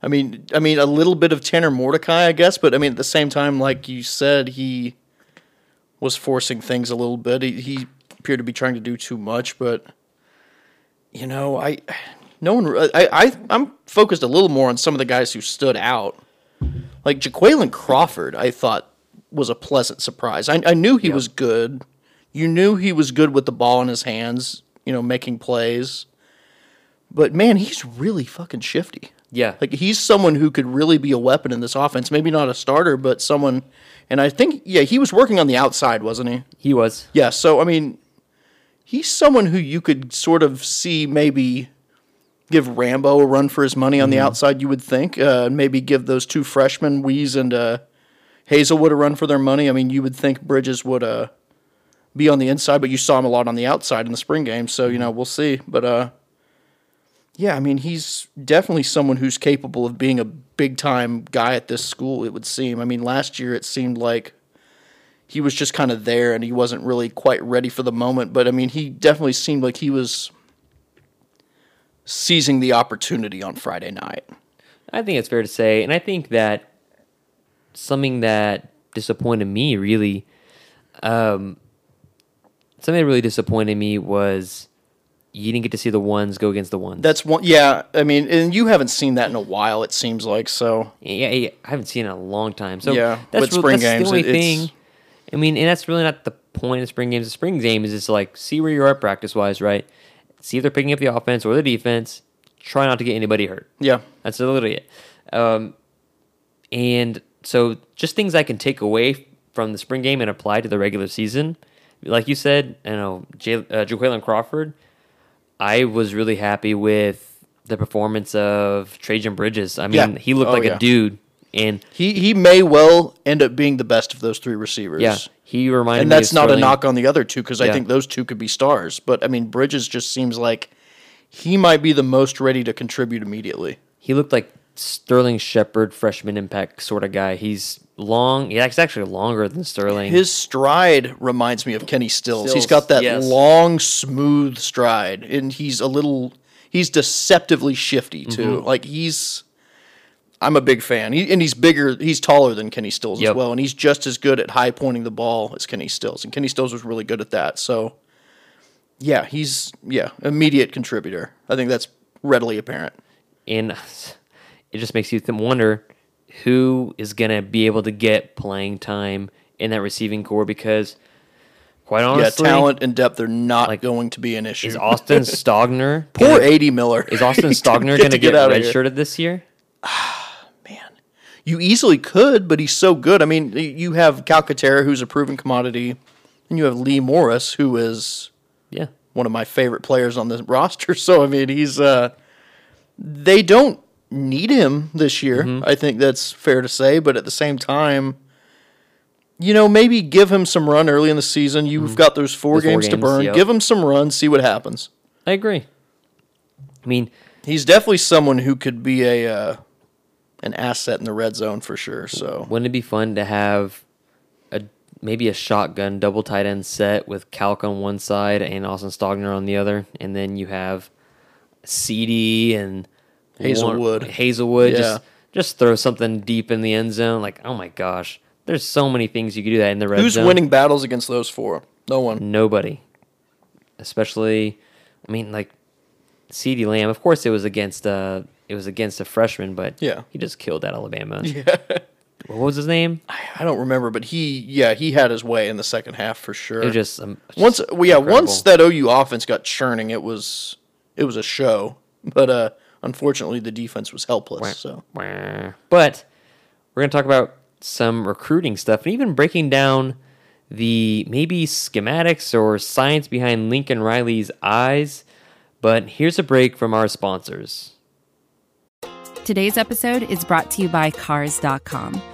I mean, I mean, a little bit of Tanner Mordecai, I guess, but I mean, at the same time, like you said, he was forcing things a little bit. He, he appeared to be trying to do too much, but you know, I no one. I, I I'm focused a little more on some of the guys who stood out. Like Jaquayln Crawford, I thought was a pleasant surprise. I, I knew he was good. You knew he was good with the ball in his hands, you know, making plays. But man, he's really fucking shifty. Yeah, Like he's someone who could really be a weapon in this offense. Maybe not a starter, but someone. And I think yeah, he was working on the outside, wasn't he? he was. Yeah. So I mean, he's someone who you could sort of see maybe give Rambo a run for his money on the outside. You would think, uh, maybe give those two freshmen, Wease and uh, Haselwood, a run for their money. I mean, you would think Bridges would uh, be on the inside, but you saw him a lot on the outside in the spring game. So you know, we'll see. But uh, yeah, I mean, he's definitely someone who's capable of being a big time guy at this school. It would seem. I mean, last year it seemed like he was just kind of there and he wasn't really quite ready for the moment. But I mean, he definitely seemed like he was seizing the opportunity on Friday night. I think it's fair to say, and I think that something that disappointed me really, um, something that really disappointed me was you didn't get to see the ones go against the ones. That's one. Yeah, I mean, and you haven't seen that in a while. It seems like so. yeah, yeah, I haven't seen it in a long time. So Yeah, that's, with spring that's games, the only thing. I mean, and that's really not the point of spring games. The spring game is just like see where you're at practice wise, right? See if they're picking up the offense or the defense. Try not to get anybody hurt. Yeah, That's literally it. Um, and so, just things I can take away from the spring game and apply to the regular season. Like you said, you know, J- uh, Crawford. I was really happy with the performance of Trejan Bridges. I mean, Yeah. he looked Oh, like yeah. a dude, and he he may well end up being the best of those three receivers. yeah, he reminded me. and that's not a knock on the other two because I think those two could be stars. But I mean, Bridges just seems like he might be the most ready to contribute immediately. He looked like Sterling Shepard, freshman impact sort of guy. He's long. Yeah, he's actually longer than Sterling. His stride reminds me of Kenny Stills. He's got that yes. long, smooth stride, and he's a little. He's deceptively shifty too. Mm-hmm. Like he's. I'm a big fan, he, and he's bigger. He's taller than Kenny Stills Yep. as well, and he's just as good at high pointing the ball as Kenny Stills. And Kenny Stills was really good at that. So, yeah, he's yeah immediate contributor. I think that's readily apparent. and it just makes you wonder who is going to be able to get playing time in that receiving core because, quite Yeah, honestly, talent and depth are not like, going to be an issue. is Austin Stogner Poor AD Miller. is Austin Stogner going to get, get redshirted this year? Man, you easily could, but he's so good. I mean, you have Calcaterra, who's a proven commodity, and you have Lee Morris, who is Yeah, one of my favorite players on the roster. So I mean, he's uh, they don't need him this year. Mm-hmm. I think that's fair to say. But at the same time, you know, maybe give him some run early in the season. You've got those four The Mm-hmm. four games, to burn. yep. Give him some run, see what happens. I agree. I mean, He's definitely someone who could be a uh, an asset in the red zone for sure. So wouldn't it be fun to have a maybe a shotgun double tight end set with Calc on one side and Austin Stogner on the other, and then you have CD and Haselwood. Warren- Haselwood. Yeah. Just just throw something deep in the end zone. Like, oh my gosh, there's so many things you could do that in the red who's zone. winning battles against those four? No one. Nobody. Especially, I mean, like CD Lamb. Of course, it was against uh, it was against a freshman, but Yeah. he just killed that Alabama. Yeah. What was his name? I don't remember, but he yeah he had his way in the second half for sure. It was just um, once well, yeah incredible. once that OU offense got churning, it was it was a show. But uh, unfortunately, the defense was helpless. So But we're going to talk about some recruiting stuff and even breaking down the maybe schematics or science behind Lincoln Riley's eyes. But here's a break from our sponsors. Today's episode is brought to you by Cars.com.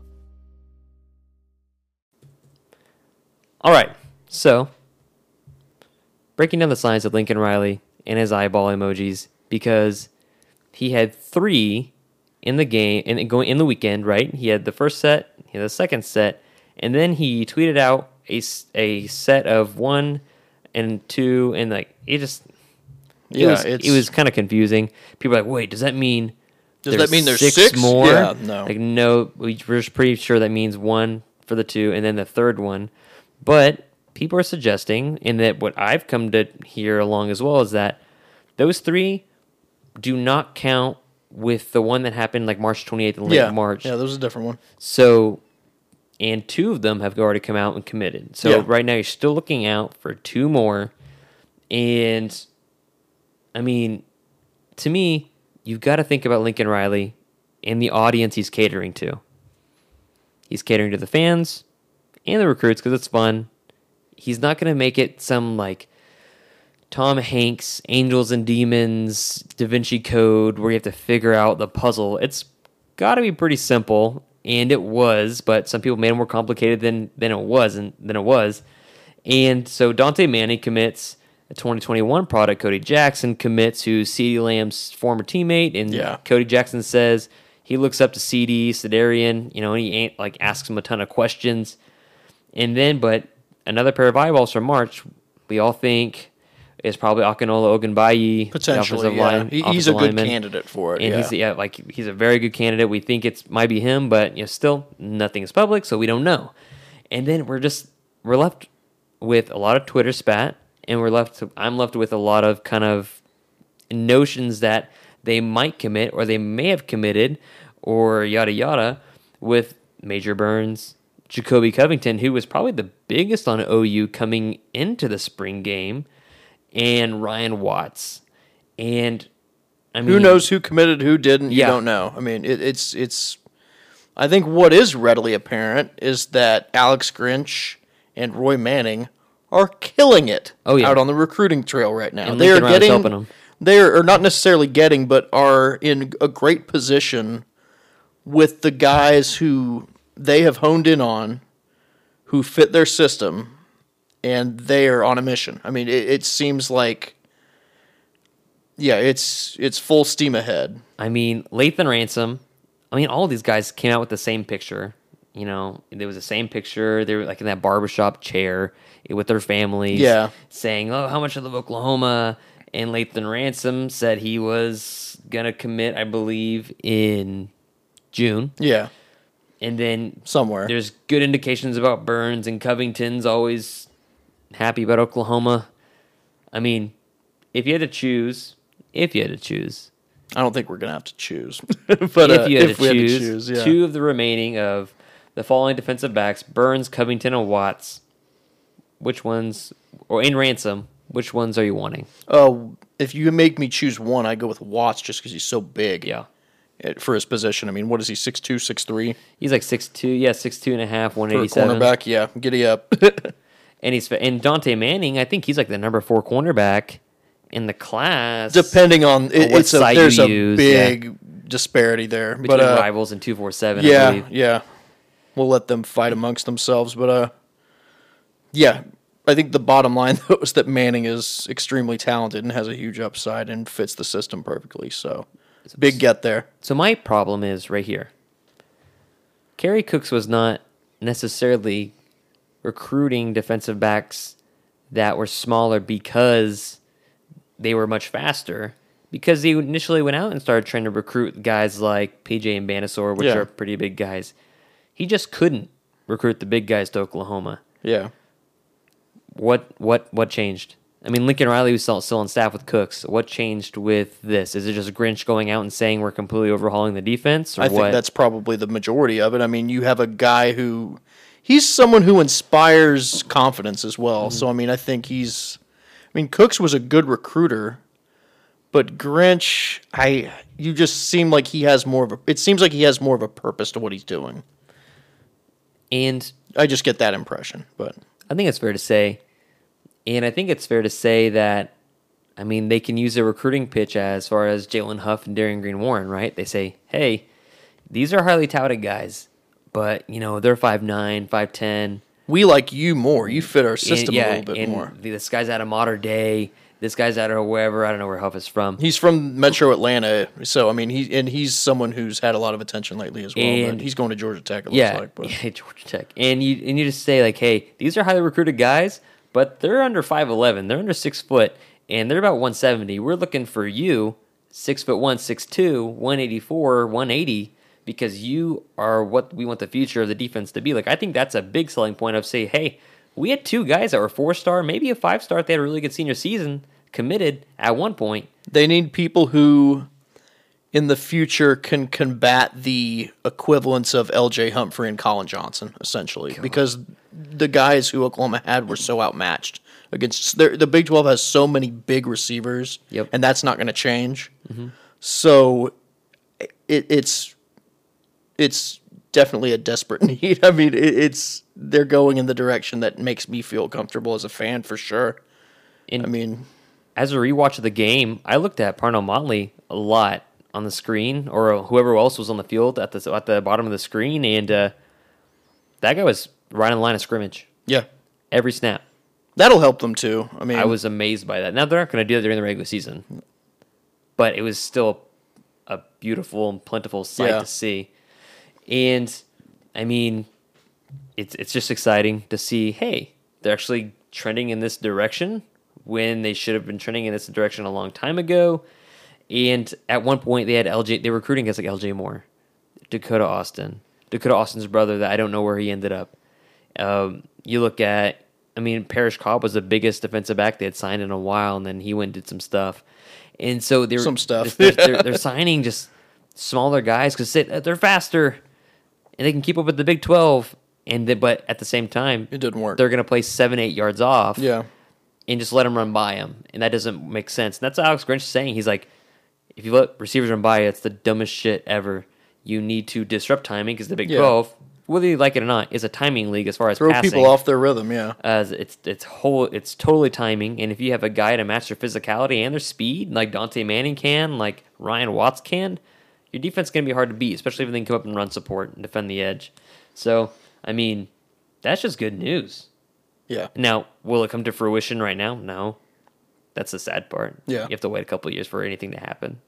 All right. So, breaking down the science of Lincoln Riley and his eyeball emojis because he had three in the game and going in the weekend, right? He had the first set, he had the second set, and then he tweeted out a, a set of one and two, and like it just it Yeah, was it's- it was kind of confusing. People are like, wait, does that mean Does that mean there's six? more? Yeah, no. Like no, we- we're just pretty sure that means one for the two, and then the third one. But people are suggesting, and that what I've come to hear along as well is that those three do not count with the one that happened like March 28th and late yeah, March. Yeah, was a different one. So, and two of them have already come out and committed. So Yeah. right now you're still looking out for two more. And I mean, to me, you've got to think about Lincoln Riley and the audience he's catering to. He's catering to the fans and the recruits because it's fun. He's not going to make it some like Tom Hanks, Angels and Demons, Da Vinci Code, where you have to figure out the puzzle. It's got to be pretty simple, and it was, but some people made it more complicated than than it was, and than it was. And so Dante Manning commits a 2021 product. Cody Jackson commits, who's CD Lamb's former teammate, and Yeah. Cody Jackson says he looks up to CD Cedarian, you know, and he ain't like asks him a ton of questions. And then, but another pair of eyeballs from March, we all think is probably Akinola Ogunbiyi, Potentially, yeah. line- He- he's a good lineman. candidate for it. And yeah. he's yeah, like he's a very good candidate. We think it's might be him, but you know, still nothing is public, so we don't know. And then we're just we're left with a lot of Twitter spat, and we're left. I'm left with a lot of kind of notions that they might commit or they may have committed or yada yada with Major Burns, Jacoby Covington, who was probably the biggest on OU coming into the spring game, and Ryan Watts. And I mean, who knows who committed, who didn't? You don't know. I mean, it, it's it's. I think what is readily apparent is that Alex Grinch and Roy Manning are killing it Oh, yeah. out on the recruiting trail right now. And they are Lincoln getting they are not necessarily getting, but are in a great position with the guys who they have honed in on, who fit their system, and they are on a mission. I mean, it, it seems like. Yeah, it's it's full steam ahead. I mean, Lathan Ransom. I mean, all of these guys came out with the same picture. you know, there was the same picture. They were like in that barbershop chair with their families. Yeah. Saying, oh, how much I love Oklahoma. And Lathan Ransom said he was going to commit, I believe, in June. Yeah, And then somewhere. there's good indications about Burns and Covington's always happy about Oklahoma. I mean, if you had to choose, if you had to choose, I don't think we're gonna have to choose, but uh, if you had, if to, we choose, had to choose, yeah. two of the remaining of the following defensive backs, Burns, Covington, and Watts, which ones, or in ransom, which ones are you wanting? Oh, if you make me choose one, I go with Watts just because he's so big. Yeah. For his position, I mean, what is he? Six two, six three He's like six two, yeah, six two and a half, one for a eighty seven. cornerback. Yeah, giddy up. And he's and Dante Manning, I think he's like the number four cornerback in the class. Depending on it, what it's a, there's you a use, yeah. big disparity there. between but uh, rivals and two four seven. Yeah, yeah, we'll let them fight amongst themselves. But uh, yeah, I think the bottom line though is that Manning is extremely talented and has a huge upside and fits the system perfectly. So big get there. So my problem is right here. Kerry Cooks was not necessarily recruiting defensive backs that were smaller because they were much faster. Because he initially went out and started trying to recruit guys like PJ and Mbanasor, which Yeah. are pretty big guys. He just couldn't recruit the big guys to Oklahoma. Yeah. What what what changed? I mean, Lincoln Riley was still, still on staff with Cooks. What changed with this? Is it just Grinch going out and saying we're completely overhauling the defense, or I what? think that's probably the majority of it. I mean, you have a guy who he's someone who inspires confidence as well. Mm-hmm. So I mean, I think he's I mean, Cooks was a good recruiter, but Grinch, I you just seem like he has more of a it seems like he has more of a purpose to what he's doing. and I just get that impression, but I think it's fair to say, and I think it's fair to say that, I mean, they can use a recruiting pitch as far as Jalen Huff and Darion Green Warren, right? They say, hey, these are highly touted guys, but you know they're five nine, five ten. we like you more. You fit our and- system yeah, a little bit and more. This guy's out of modern day. This guy's out of wherever. I don't know where Huff is from. He's from Metro Atlanta, so I mean, he and he's someone who's had a lot of attention lately as well. And- but he's going to Georgia Tech. It looks yeah, like, but. yeah, Georgia Tech, and you and you just say like, hey, these are highly recruited guys, but they're under five eleven, they're under six foot, and they're about one seventy. We're looking for you, six foot one, six two, one eighty four, one eighty, because you are what we want the future of the defense to be. Like, I think that's a big selling point of say, hey, we had two guys that were four star, maybe a five star if they had a really good senior season, committed at one point. They need people who, in the future, can combat the equivalents of L.J. Humphrey and Collin Johnson, essentially, because the guys who Oklahoma had were so outmatched against. The Big Twelve has so many big receivers, Yep. and that's not going to change. So, it, it's it's definitely a desperate need. I mean, it, it's they're going in the direction that makes me feel comfortable as a fan for sure. And I mean, as a rewatch of the game, I looked at Parnell Motley a lot on the screen, or whoever else was on the field at the at the bottom of the screen, and uh, that guy was right on the line of scrimmage yeah, every snap. that'll help them too. I mean, I was amazed by that. Now they're not going to do that during the regular season, but it was still a beautiful and plentiful sight Yeah. to see. And I mean, it's it's just exciting to see. Hey, they're actually trending in this direction when they should have been trending in this direction a long time ago. And at one point, they had LJ. They were recruiting guys like LJ Moore, Dakota Austin, Dakota Austin's brother. That I don't know where he ended up. Um, you look at, I mean, Parrish Cobb was the biggest defensive back they had signed in a while, and then he went and did some stuff. And so they're Some stuff. They're, they're, they're signing just smaller guys because they're faster and they can keep up with the Big Twelve. And but at the same time, It didn't work. They're going to play seven, eight yards off yeah. and just let them run by him. And that doesn't make sense. And that's what Alex Grinch is saying. He's like, if you let receivers run by you, it's the dumbest shit ever. You need to disrupt timing because the Big Yeah. 12, whether you like it or not, is a timing league as far as Throw passing. people off their rhythm, yeah. As it's it's whole it's totally timing, and if you have a guy to match their physicality and their speed, like Dante Manning can, like Ryan Watts can, your defense is gonna be hard to beat, especially if they can come up and run support and defend the edge. So, I mean, that's just good news. Yeah. Now, will it come to fruition right now? No. That's the sad part. Yeah. You have to wait a couple of years for anything to happen.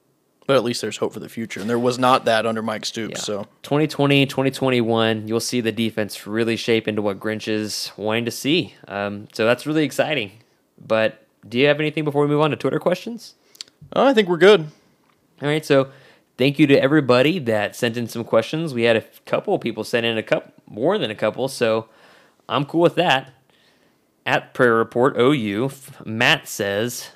But at least there's hope for the future, and there was not that under Mike Stoops. Yeah. So 2020, 2021, you'll see the defense really shape into what Grinch is wanting to see. Um, so that's really exciting. But do you have anything before we move on to Twitter questions? oh, I think we're good. All right, so thank you to everybody that sent in some questions. We had a couple of people send in a couple more than a couple, so I'm cool with that. At Prayer Report OU, Matt says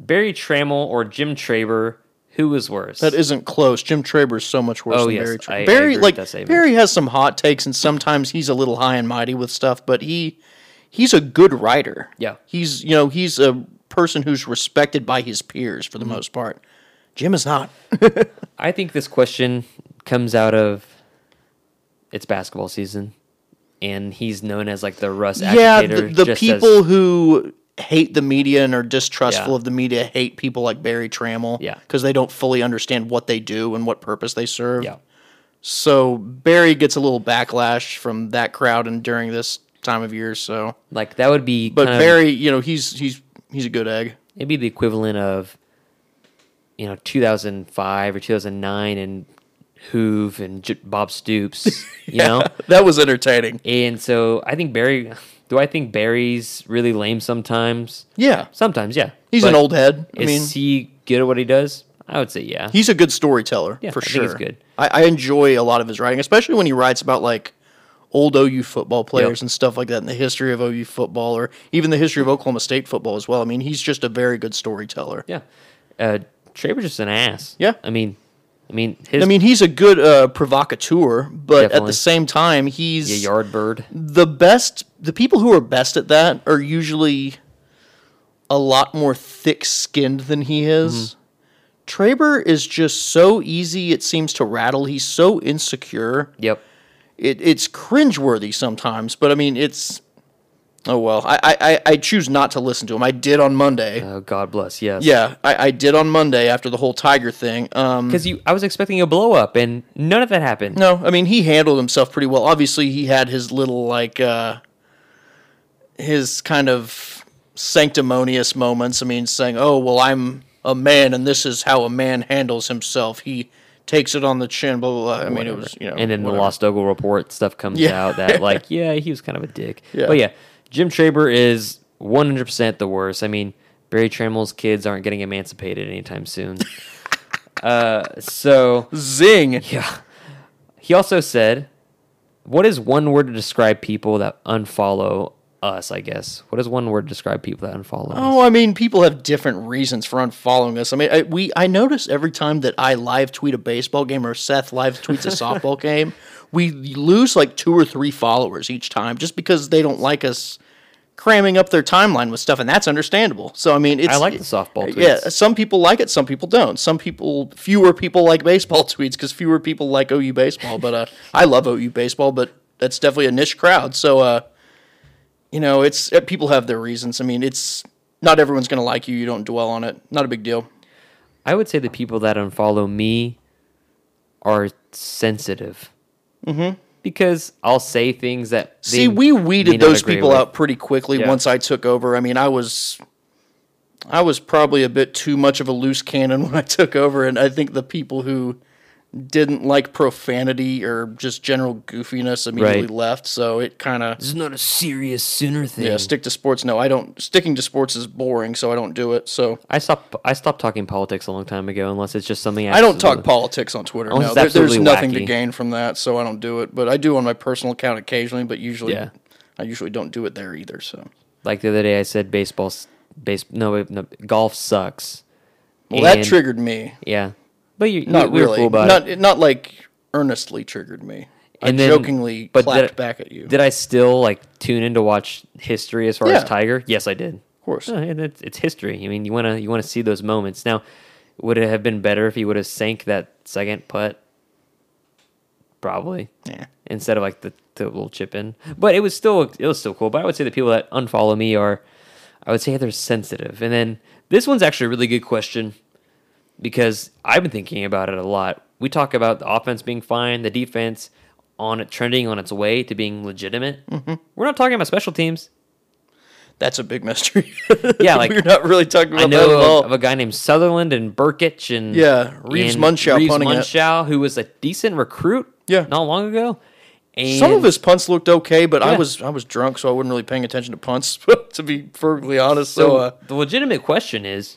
Berry Tramel or Jim Traber, who was worse? That isn't close. Jim Traber is so much worse Oh, than yes, Barry I- I Barry, with like. Barry has some hot takes, and sometimes he's a little high and mighty with stuff. But he he's a good writer. Yeah. he's you know he's a person who's respected by his peers for the Mm-hmm. most part. Jim is not. I think this question comes out of it's basketball season, and he's known as like the Russ yeah, the, the people as- who hate the media and are distrustful Yeah. of the media hate people like Berry Tramel. Yeah. because they don't fully understand what they do and what purpose they serve. yeah, So Barry gets a little backlash from that crowd and during this time of year. So, like that would be. but kind of- Barry, you know, he's he's he's a good egg. it'd be the equivalent of you know 2005 or 2009 and Hoove and J- Bob Stoops, you know. That was entertaining. And so I think Barry. Do I think Barry's really lame sometimes? Yeah, Sometimes, yeah. he's But an old head. I Is mean, he good at what he does? I would say yeah. he's a good storyteller Yeah, for I think sure. he's good. I, I enjoy a lot of his writing, especially when he writes about like old OU football players Yep. and stuff like that, and the history of OU football, or even the history of Oklahoma State football as well. I mean, he's just a very good storyteller. Yeah. Uh, Traber's just an ass. Yeah. I mean, I mean, his I mean, he's a good uh, provocateur, but at the same time, he's a yard bird. the best the people who are best at that are usually a lot more thick-skinned than he is. Traber is just so easy it seems to rattle. He's so insecure. Yep. it, it's cringeworthy sometimes but i mean it's oh well I, I I- choose not to listen to him i did on monday Oh, God bless. Yes. yeah I, I did on monday after the whole tiger thing um Because you, I was expecting a blow up, and none of that happened. No, I mean he handled himself pretty well. Obviously, he had his little like uh his kind of sanctimonious moments. I mean, saying, "Oh, well, I'm a man, and this is how a man handles himself." He takes it on the chin. Blah blah. blah. I mean, it was you know, and then whatever. the Lost Ogle report stuff comes Yeah. out that like, yeah, he was kind of a dick. Yeah. But yeah, Jim Traber is 100% the worst. I mean, Berry Tramel's kids aren't getting emancipated anytime soon. uh, so zing. yeah, he also said, "What is one word to describe people that unfollow us?" I guess. What is one word to describe people that unfollow us? Oh, I mean, people have different reasons for unfollowing us. I mean, I, we I notice every time that I live tweet a baseball game or Seth live tweets a softball game, we lose like two or three followers each time just because they don't like us cramming up their timeline with stuff, and that's understandable. So I mean, it's I like the softball Tweets. Yeah, some people like it, some people don't. Some people, fewer people like baseball tweets because fewer people like OU baseball. But uh, I love OU baseball, but that's definitely a niche crowd. So uh, you know, it's uh, people have their reasons. I mean, it's not everyone's going to like you. You don't dwell on it. Not a big deal. I would say the people that unfollow me are sensitive. Mm-hmm. Because I'll say things that they See, we weeded those people with. out pretty quickly Yeah. once I took over. I mean, I was I was probably a bit too much of a loose cannon when I took over, and I think the people who didn't like profanity or just general goofiness immediately Right. left. So it kind of This is not a serious Sooner thing. yeah, stick to sports. No, I don't. Sticking to sports is boring, so I don't do it. So I stopped. I stopped talking politics a long time ago, unless it's just something I don't talk absolutely- politics on Twitter. No, There- there's absolutely nothing to gain from that, so I don't do it. But I do on my personal account occasionally. But usually, Yeah. I usually don't do it there either. So Like the other day, I said baseball, base. No, no, golf sucks. well, that triggered me. Yeah, but you, Not were really. cool about not it. not like earnestly triggered me. I And then- jokingly but clapped did- back at you. Did I still like tune in to watch history as far Yeah. as Tiger? Yes, I did. of course. Yeah, it's, it's history. I mean, you wanna you wanna see those moments. Now, would it have been better if he would have sank that second putt? Probably. Yeah. Instead of like the, the little chip in, but it was still it was still cool. But I would say the people that unfollow me are, I would say they're sensitive. And then this one's actually a really good question because I've been thinking about it a lot. We talk about the offense being fine, the defense on it trending on its way to being legitimate. Mm-hmm. We're not talking about special teams. That's a big mystery. Yeah, like- we're not really talking about I that at know all. of, a guy named Sutherland and Brkic and Yeah, Reeves and Mundschau Reeves. Mundschau, who was a decent recruit. Yeah. not long ago. And Some of his punts looked okay, but I was I was drunk, so I wasn't really paying attention to punts. to be perfectly honest, so, So uh, the legitimate question is,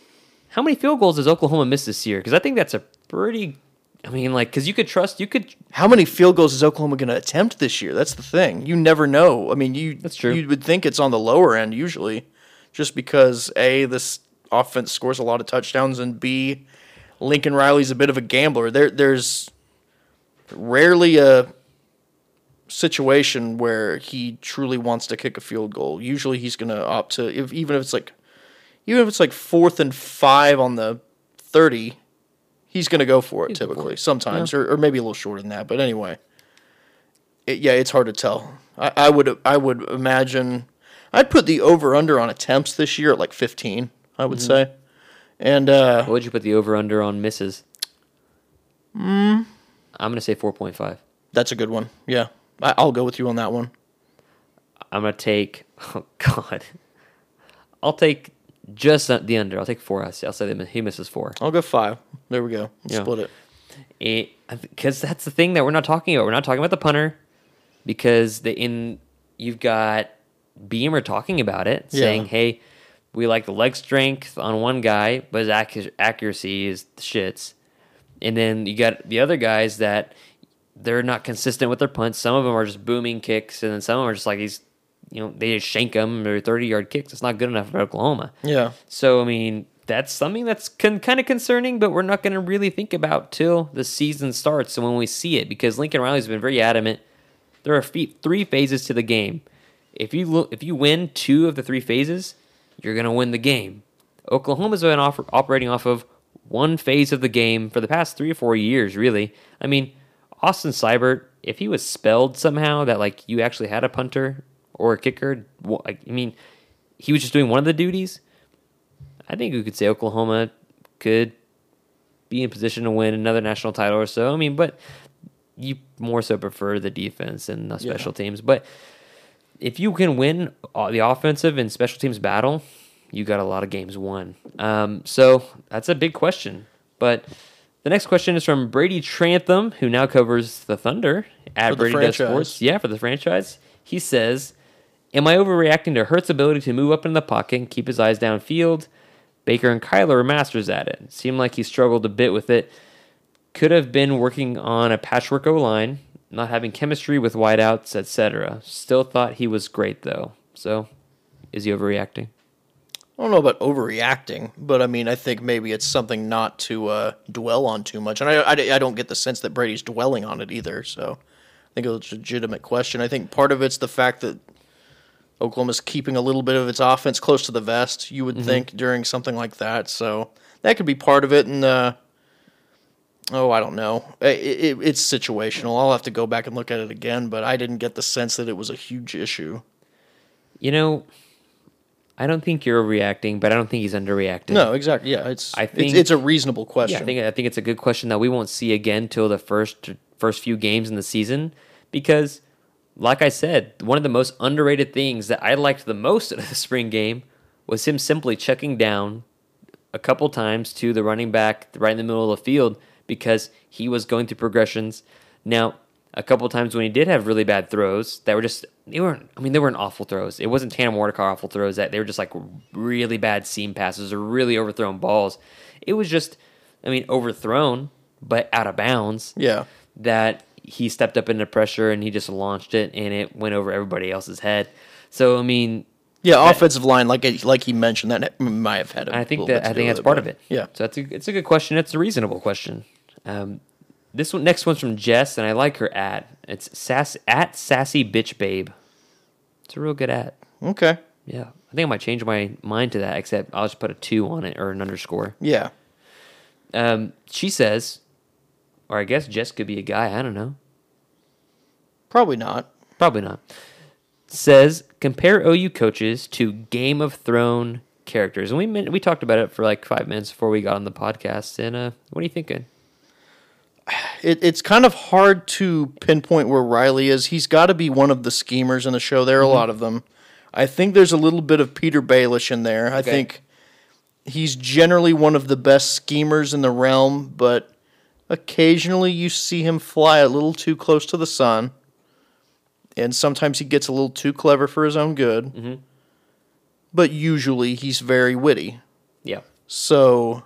how many field goals does Oklahoma miss this year? Because I think that's a pretty. I mean, like, because you could trust, you could. how many field goals is Oklahoma going to attempt this year? That's the thing. You never know. I mean, you That's true. You would think it's on the lower end usually, just because a this offense scores a lot of touchdowns, and b Lincoln Riley's a bit of a gambler. There, there's rarely a situation where he truly wants to kick a field goal. Usually, he's going to opt to, if, even if it's like, even if it's like fourth and five on the thirty, he's going to go for it typically. Sometimes, or, or maybe a little shorter than that. But anyway, it, yeah, it's hard to tell. I, I would, I would imagine, I'd put the over under on attempts this year at like fifteen. I would say, and uh, What would you put the over under on misses? Hmm. I'm gonna say four point five. that's a good one. Yeah, I, I'll go with you on that one. I'm gonna take. Oh God, I'll take just the under. I'll take four. I'll say, I'll say that he misses four. I'll go five. There we go. Yeah. Split it. because uh, that's the thing that we're not talking about. We're not talking about the punter because the in you've got Beamer talking about it, Yeah. saying, "Hey, we like the leg strength on one guy, but his accu- accuracy is the shits." And then you got the other guys that they're not consistent with their punts. Some of them are just booming kicks, and then some of them are just like he's, you know, they just shank them or thirty yard kicks. It's not good enough for Oklahoma. Yeah. So I mean, that's something that's con- kind of concerning, but we're not going to really think about till the season starts and when we see it, because Lincoln Riley's been very adamant. There are three phases to the game. If you look, if you win two of the three phases, you're going to win the game. Oklahoma's been off- operating off of one phase of the game for the past three or four years, really. I mean, Austin Seibert, if he was spelled somehow that like you actually had a punter or a kicker, I mean, he was just doing one of the duties. I think we could say Oklahoma could be in position to win another national title or so. I mean, but you more so prefer the defense and the special teams. But if you can win uh, the offensive and special teams battle, you got a lot of games won. Um, so that's a big question. But the next question is from Brady Trantham, who now covers the Thunder at For Brady Does. Sports. Yeah, for the franchise. He says, Am I overreacting to Hurt's ability to move up in the pocket and keep his eyes downfield? Baker and Kyler are masters at it. Seemed like he struggled a bit with it. Could have been working on a patchwork O line, not having chemistry with wideouts, etc. Still thought he was great though. So, is he overreacting? I don't know about overreacting, but I mean, I think maybe it's something not to uh, dwell on too much. And I, I, I don't get the sense that Brady's dwelling on it either. So I think it's a legitimate question. I think part of it's the fact that Oklahoma's keeping a little bit of its offense close to the vest, you would think, during something like that. So that could be part of it. And, uh, oh, I don't know. It, it, it's situational. I'll have to go back and look at it again, but I didn't get the sense that it was a huge issue. You know, I don't think you're overreacting, but I don't think he's underreacting. No, exactly. Yeah, it's I it's, think- it's a reasonable question. Yeah, I think I think it's a good question that we won't see again till the first first few games in the season because like I said, one of the most underrated things that I liked the most of the spring game was him simply checking down a couple times to the running back right in the middle of the field because he was going through progressions. Now, a couple times when he did have really bad throws that were just they weren't I mean they weren't awful throws. It wasn't Tanner Mordecai awful throws that they were just like really bad seam passes or really overthrown balls. It was just I mean overthrown but out of bounds Yeah. that he stepped up into pressure and he just launched it and it went over everybody else's head. So I mean, Yeah, offensive line, like like he mentioned, that might have had. a I think that I think that's part but- of it. Yeah, So that's a it's a good question. It's a reasonable question. Um, this one next one's from Jess and I like her ad. It's sass at sassy bitch babe. It's a real good ad. okay, Yeah, I think I might change my mind to that. Except I'll just put a two on it or an underscore. yeah, Um, she says, or I guess Jess could be a guy. I don't know. probably not. Probably not. Says compare OU coaches to Game of Thrones characters, and we we talked about it for like five minutes before we got on the podcast. And uh, what are you thinking? It, it's kind of hard to pinpoint where Riley is. He's got to be one of the schemers in the show. There are a lot of them. I think there's a little bit of Petyr Baelish in there. I think he's generally one of the best schemers in the realm, but occasionally you see him fly a little too close to the sun. And sometimes he gets a little too clever for his own good. But usually he's very witty. Yeah. So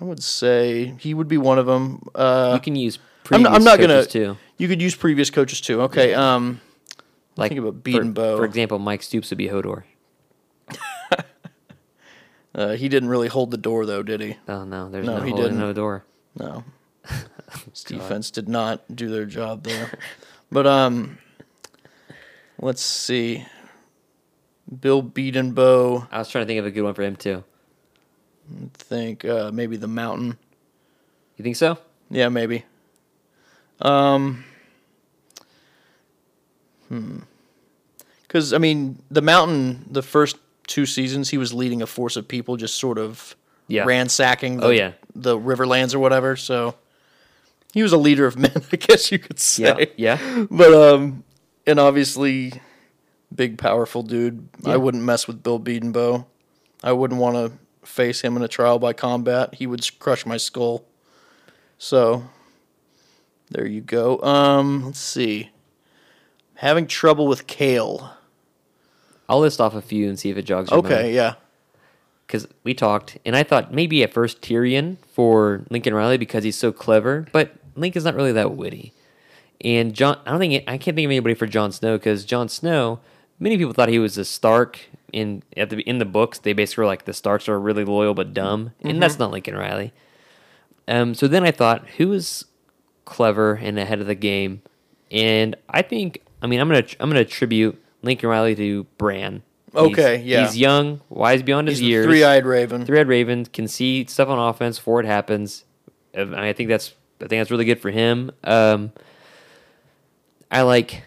I would say he would be one of them. Uh, you can use I'm not, I'm not gonna. too. You could use previous coaches too. Okay. Um, Like think about for- Bedenbaugh. For example, Mike Stoops would be Hodor. Uh, he didn't really hold the door though, did he? Oh no, there's No, no, he holding didn't. No. His defense did not do their job there. But um, let's see. Bill Bedenbaugh, I was trying to think of a good one for him too. think uh, maybe the Mountain. You think so? Yeah, maybe. Um, hmm. Because I mean, the Mountain, the first two seasons, he was leading a force of people, just sort of Yeah. ransacking. The, Oh, yeah. the Riverlands or whatever. So he was a leader of men, I guess you could say. Yeah. Yeah. But um, and obviously, big powerful dude. I wouldn't mess with Bill Bedenbaugh. I wouldn't want to face him in a trial by combat. He would crush my skull. So there you go. Um, let's see. Having trouble with Cale. I'll list off a few and see if it jogs your Okay, yeah. Because we talked, and I thought maybe at first Tyrion for Lincoln Riley because he's so clever, but Lincoln's not really that witty. And John, I don't think I can't think of anybody for Jon Snow because Jon Snow, many people thought he was a Stark. In at the in the books, they basically were like the Starks are really loyal but dumb, and that's not Lincoln Riley. Um, so then I thought, who is clever and ahead of the game? And I think, I mean, I'm gonna I'm gonna attribute Lincoln Riley to Bran. He's- Okay, yeah. He's young, wise beyond his He's years. three-eyed raven. Three-eyed raven can see stuff on offense before it happens. And I think that's I think that's really good for him. Um, I like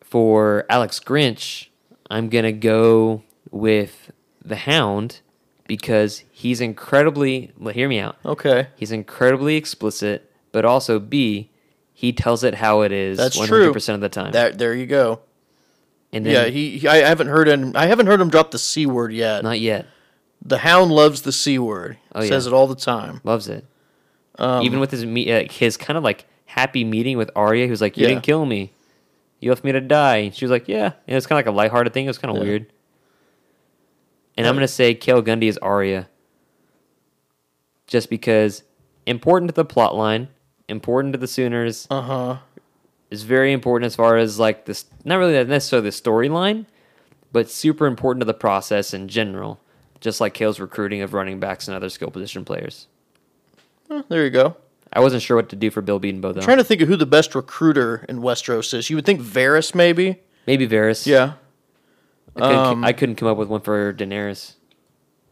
for Alex Grinch. I'm gonna go with the Hound because he's incredibly. Well, hear me out. Okay. He's incredibly explicit, but also B. He tells it how it is. That's 100% true. of the time. That there you go. And then, Yeah, he, he- I haven't heard him I haven't heard him drop the C word yet. not yet. The hound loves the C word. Oh, Says yeah. it all the time. Loves it. Um, Even with his me- uh, his kind of like happy meeting with Arya, he was like, "You Yeah. didn't kill me. You left me to die." And she was like, "Yeah." And it's kind of like a lighthearted thing. It was kind of weird. And I'm gonna say Cale Gundy is Arya, just because important to the plot line, important to the Sooners, Uh huh. Is very important as far as like this. Not really necessarily the storyline, but super important to the process in general. Just like Cale's recruiting of running backs and other skill position players. There you go. I wasn't sure what to do for Bill Bedenbaugh though. I'm trying to think of who the best recruiter in Westeros is. You would think Varys, maybe. Maybe Varys. Yeah. I couldn't, Um, I couldn't come up with one for Daenerys.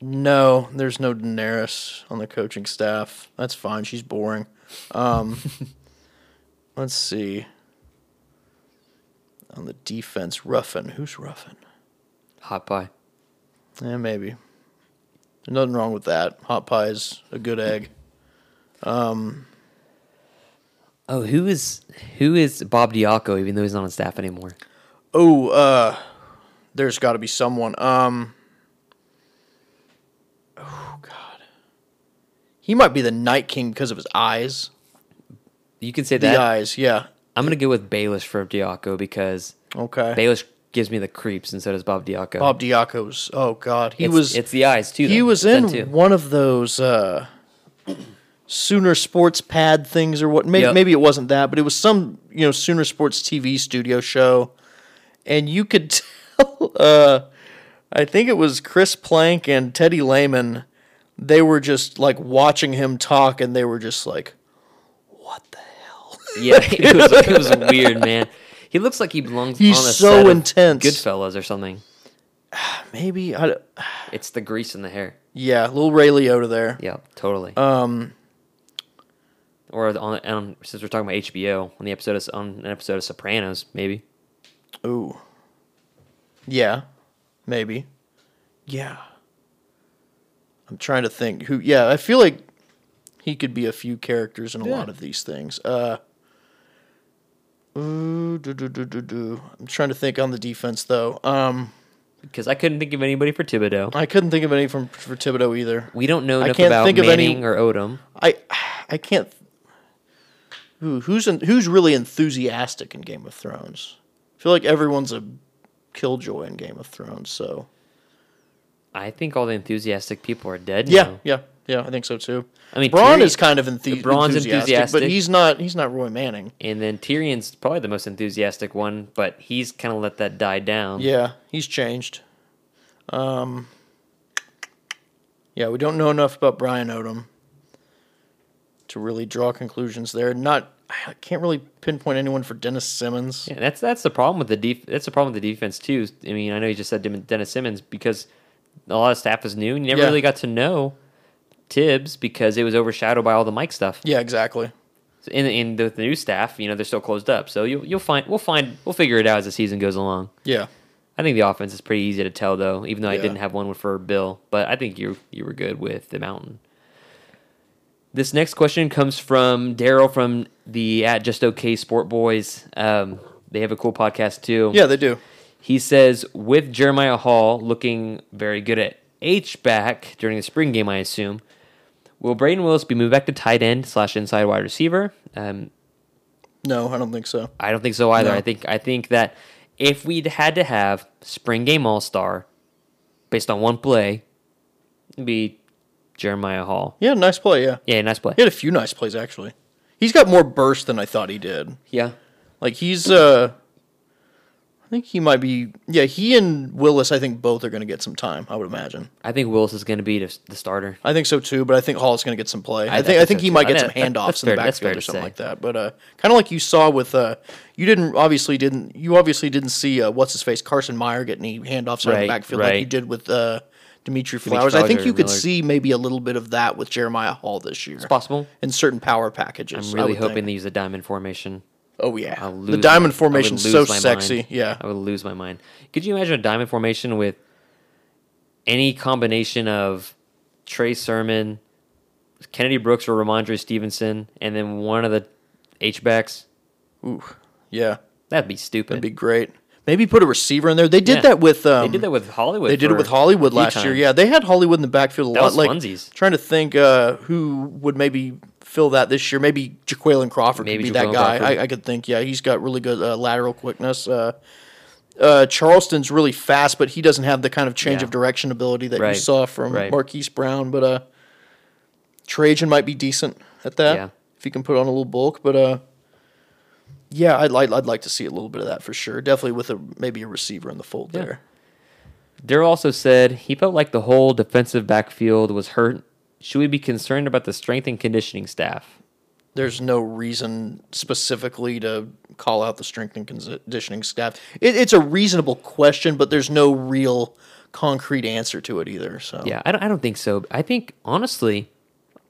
No, there's no Daenerys on the coaching staff. That's fine. She's boring. Um, let's see. On the defense, Ruffin. Who's Ruffin? Hot pie. Yeah, maybe. There's nothing wrong with that. Hot pie is a good egg. Um, Oh, who is who is Bob Diaco? Even though he's not on staff anymore. Oh, uh, there's got to be someone. Um, oh God, he might be the Night King because of his eyes. You can say The that. eyes, yeah. I'm gonna go with Baelish for Diaco because Okay. Baelish gives me the creeps, and so does Bob Diaco. Bob Diaco's. Oh God, he It's- was. It's the eyes too. he though. was It's in one of those uh, Sooner Sports Pad things, or what? Maybe, Yep. maybe it wasn't that, but it was some you know Sooner Sports TV studio show, and you could tell. Uh, I think it was Chris Plank and Teddy Lehman. They were just like watching him talk, and they were just like, "What the hell?" Yeah, it was, it was weird, man. He looks like he belongs. He's on a so set of intense. Goodfellas or something. Maybe I. It's the grease in the hair. Yeah, little Ray Liotta there. Yeah, totally. Um, or on, on since we're talking about HBO, on the episode of, on an episode of Sopranos, maybe. Ooh. Yeah, maybe. Yeah. I'm trying to think who. Yeah, I feel like he could be a few characters in a lot of these things. Uh, Ooh, do, do, do, do, do. I'm trying to think on the defense though. Um, Because I couldn't think of anybody for Thibodeaux. I couldn't think of any from for Thibodeaux either. We don't know I enough can't about think of any- Manning or Odom. I I can't. Ooh, who's in, who's really enthusiastic in Game of Thrones? I feel like everyone's a killjoy in Game of Thrones. So I think all the enthusiastic people are dead yeah, now. yeah, yeah. I think so too. I mean, Bronn Tyrion- is kind of enthu- Bronn's enthusiastic, enthusiastic. but he's not. He's not Roy Manning. And then Tyrion's probably the most enthusiastic one, but he's kind of let that die down. Yeah, he's changed. Um, yeah, we don't know enough about Brian Odom to really draw conclusions there. Not, I can't really pinpoint anyone for Dennis Simmons. Yeah, that's that's the problem with the def- that's the problem with the defense too. I mean, I know you just said Dennis Simmons because a lot of staff is new, and you never Yeah. really got to know Tibbs because it was overshadowed by all the Mike stuff. Yeah, exactly. In in the, the new staff, you know, they're still closed up, so you'll you'll find we'll find we'll figure it out as the season goes along. Yeah. I think the offense is pretty easy to tell, though, even though I didn't have one for Bill. But I think you you were good with the Mountain. This next question comes from Daryl from the at Just Okay Sport Boys. Um, they have a cool podcast too. Yeah, they do. He says with Jeremiah Hall looking very good at H back during the spring game, I assume. Will Brayden Willis be moved back to tight end slash inside wide receiver? Um, No, I don't think so. I don't think so either. No. I think I think that if we'd had to have spring game all star based on one play, it'd be Jeremiah Hall. Yeah, nice play. Yeah, Yeah, nice play. he had a few nice plays actually. He's got more burst than I thought he did. Yeah. Like he's, uh think he might be. Yeah, he and Willis, I think both are going to get some time. I would imagine. I think Willis is going to be the, the starter. I think so too, but I think Hall is going to get some play. I, I think I think he too. might get some handoffs in the fair- backfield or something say. like that. But uh, kind of like you saw with uh, you didn't obviously didn't you obviously didn't see uh, what's his face Carson Meier get any handoffs out of the Right, backfield like you did with uh, Dimitri Flowers. I think you could Millard. see maybe a little bit of that with Jeremiah Hall this year. It's possible. in certain power packages. I'm really hoping think. they use a diamond formation. Oh yeah, the diamond my- I would formation's so sexy. mind. Yeah, I would lose my mind. Could you imagine a diamond formation with any combination of Trey Sermon, Kennedy Brooks, or Rhamondre Stevenson, and then one of the H backs? Ooh, yeah, That'd be stupid. that'd be great. Maybe put a receiver in there. They did Yeah. that with. Um, they did that with Hollywood. They did it with Hollywood last year. Yeah, they had Hollywood in the backfield a That lot. was like funsies. trying to think uh, who would maybe fill that this year. Maybe Jaquayln Crawford Maybe could be that guy. I, I could think. Yeah, he's got really good uh, lateral quickness. Uh, uh, Charleston's really fast, but he doesn't have the kind of change Yeah. of direction ability that you saw from Right. Marquise Brown. But uh, Trejan might be decent at that Yeah. if he can put on a little bulk. But uh, yeah, I'd like I'd like to see a little bit of that for sure. Definitely with a maybe a receiver in the fold Yeah. there. Daryl also said he felt like the whole defensive backfield was hurt. Should we be concerned about the strength and conditioning staff? there's no reason specifically to call out the strength and conditioning staff. It, it's a reasonable question, but there's no real concrete answer to it either. So Yeah, I don't, I don't think so. I think, honestly,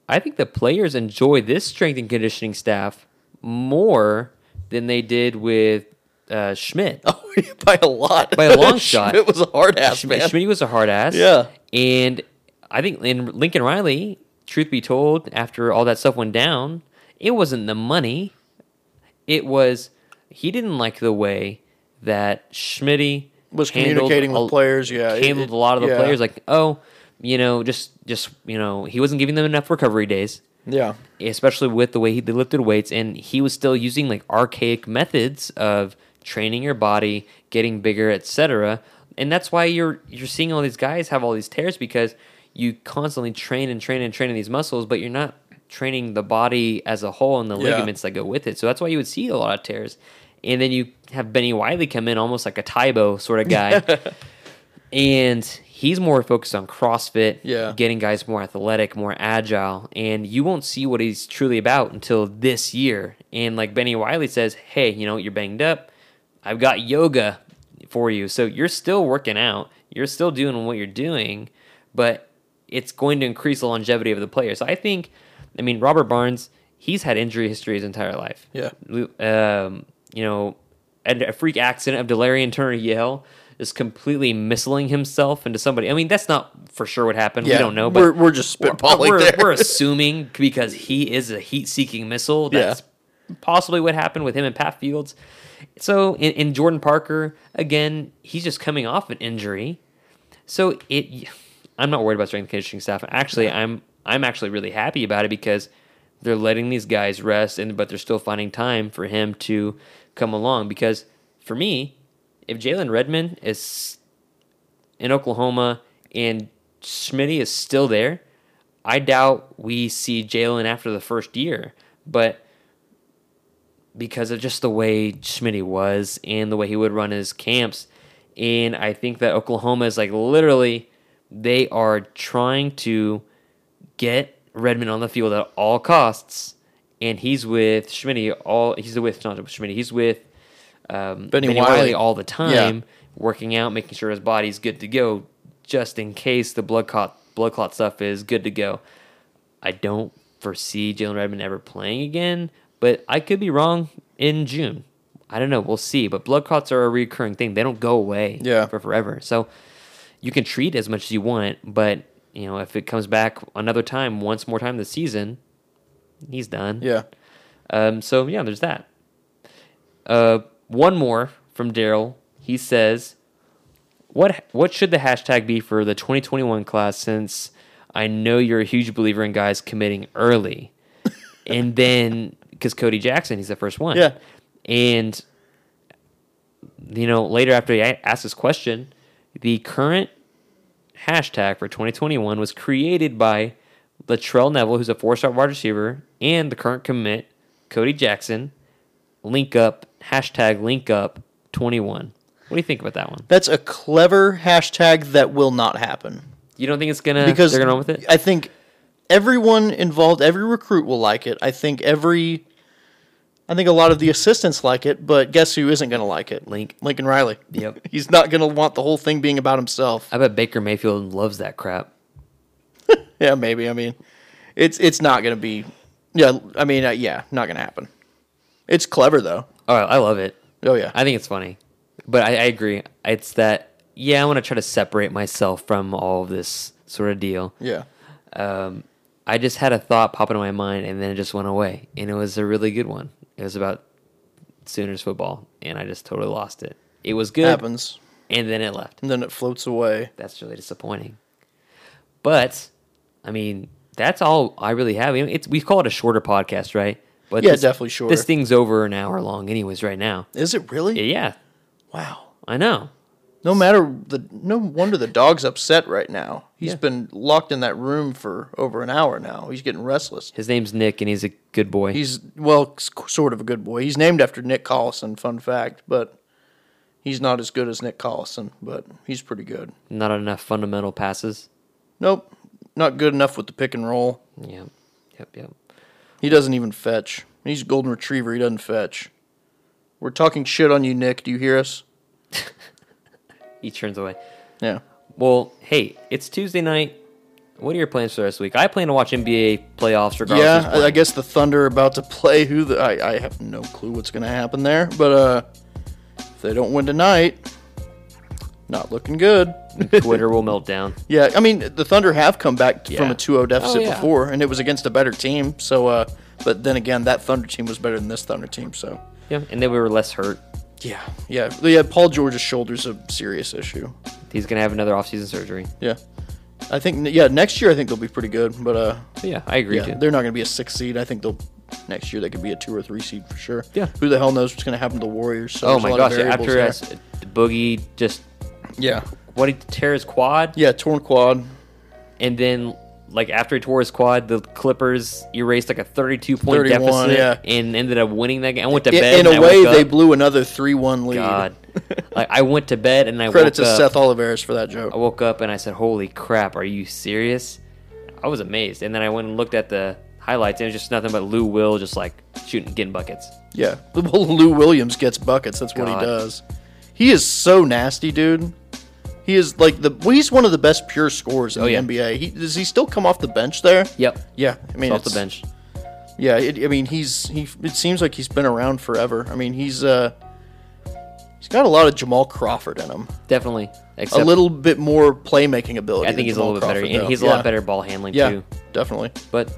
I think the players enjoy this strength and conditioning staff more than they did with uh, Schmidt. Oh, by a lot, By a long shot. It was a hard ass Schmidt, man. Schmidt was a hard ass. Yeah. And I think in Lincoln Riley, truth be told, after all that stuff went down, it wasn't the money. It was he didn't like the way that Schmitty Was handled communicating with a- players, yeah, it- handled it- a lot of the yeah. players like, oh, you know, just just you know, he wasn't giving them enough recovery days yeah, especially with the way he they lifted weights, and he was still using like archaic methods of training your body, getting bigger, etc. And that's why you're you're seeing all these guys have all these tears because you constantly train and train and train in these muscles, but you're not training the body as a whole and the Yeah. ligaments that go with it. So that's why you would see a lot of tears. And then you have Bennie Wylie come in almost like a Tybo sort of guy. and he's more focused on CrossFit, Yeah. getting guys more athletic, more agile, and you won't see what he's truly about until this year. And like Bennie Wylie says, "Hey, you know, you're banged up. I've got yoga for you. So you're still working out. You're still doing what you're doing, but it's going to increase the longevity of the player." So I think I mean, Robert Barnes, he's had injury history his entire life. Yeah. Um, you know, and a freak accident of Delarrin Turner-Yell is completely missiling himself into somebody. I mean, that's not for sure what happened. yeah. We don't know, but we're we're just we're, spitballing we're, we're assuming because he is a heat-seeking missile. That's Yeah. possibly what happened with him and Pat Fields. So in, in Jordan Parker, again, he's just coming off an injury. So it, I'm not worried about strength conditioning staff. Actually, I'm I'm actually really happy about it because they're letting these guys rest, and but they're still finding time for him to come along. Because for me, if Jalen Redmond is in Oklahoma and Schmitty is still there, I doubt we see Jalen after the first year. But because of just the way Schmitty was and the way he would run his camps, and I think that Oklahoma is like literally they are trying to get Redmond on the field at all costs, and he's with Schmitty all he's with not Schmitty, he's with um, Bennie Bennie, Wylie. Wylie. all the time, Yeah. working out, making sure his body's good to go, just in case the blood clot blood clot stuff is good to go. I don't foresee Jalen Redmond ever playing again, but I could be wrong in June. I don't know. We'll see. But blood clots are a recurring thing. They don't go away Yeah. for forever. So you can treat as much as you want, but you know if it comes back another time, once more time this season, he's done. Yeah. Um, so yeah, there's that. Uh, one more from Daryl. He says, "What what should the hashtag be for the 2021 class? Since I know you're a huge believer in guys committing early, and then because Cody Jackson, he's the first one. Yeah. and you know later after he asked this question, the current hashtag for 2021 was created by Latrell Neville, who's a four-star wide receiver, and the current commit Cody Jackson. Link up hashtag link up 21. What do you think about that one? That's a clever hashtag that will not happen. You don't think it's gonna because they're gonna run with it? I think everyone involved, every recruit will like it. I think every, I think a lot of the assistants like it. But guess who isn't going to like it? Link. Lincoln Riley. Yep. He's not going to want the whole thing being about himself. I bet Baker Mayfield loves that crap. Yeah, maybe. I mean, it's it's not going to be. Yeah, I mean, uh, yeah, not going to happen. It's clever though. Oh, I love it. Oh yeah. I think it's funny, but I, I agree. It's that yeah, I want to try to separate myself from all of this sort of deal. yeah. Um, I just had a thought pop into my mind, and then it just went away, and it was a really good one. It was about Sooners football, and I just totally lost it. It was good, Happens, and then it left. and then it floats away. That's really disappointing. But I mean, that's all I really have. It's we call it a shorter podcast, right? But Yeah, definitely shorter. This thing's over an hour long, anyways, right now. Is it really? Yeah, Wow. I know. No matter the no wonder the dog's upset right now. He's Yeah. been locked in that room for over an hour now. He's getting restless. His name's Nick, and he's a good boy. He's well, sort of a good boy. He's named after Nick Collison, fun fact, but he's not as good as Nick Collison, but he's pretty good. not enough fundamental passes. Nope, not good enough with the pick and roll. Yep, yep, yep. He doesn't even fetch. He's a golden retriever. He doesn't fetch. We're talking shit on you, Nick. Do you hear us? He turns away. Yeah. Well, hey, it's Tuesday night. What are your plans for the rest of the week? I plan to watch NBA playoffs regardless. Yeah, I, I guess the Thunder are about to play. Who the I, I have no clue what's going to happen there, but uh, if they don't win tonight, not looking good. Twitter will melt down. Yeah, I mean the Thunder have come back from a 2-0 deficit Oh, yeah. before, and it was against a better team. So, uh, but then again, that Thunder team was better than this Thunder team. So, Yeah, and then we were less hurt. yeah, yeah, yeah. Paul George's shoulder's a serious issue. He's gonna have another offseason surgery. Yeah, I think yeah next year I think they'll be pretty good, but uh, yeah, I agree yeah, too. they're not going to be a six seed. I think they'll next year they could be a two or three seed for sure. Yeah. who the hell knows what's going to happen to the Warriors? So Oh my gosh! of After us, Boogie just yeah, what he tear his quad, yeah, torn quad. and then like after he tore his quad, the Clippers erased like a 32 point 31, deficit yeah. and ended up winning that game. I went to In, bed. in and a I way, woke they up- blew another three-one lead. God, like I went to bed and I Credit woke to up. Seth Oliveris for that joke. I woke up and I said, "Holy crap! Are you serious?" I was amazed, and then I went and looked at the highlights, and it was just nothing but Lou Will just like shooting, getting buckets. Yeah, well, Lou Williams gets buckets. That's what God. he does. He is so nasty, dude. He is like the well, he's one of the best pure scorers in Oh, the yeah. NBA. He, does he still come off the bench there? Yep, Yeah, I mean off the it's- bench. Yeah, it, I mean he's he. It seems like he's been around forever. I mean he's uh he's got a lot of Jamal Crawford in him. Definitely, except a little bit more playmaking ability. I than think he's a Jamal little bit better, Crawford, and though. he's a Yeah. lot better ball handling Yeah, too. definitely. But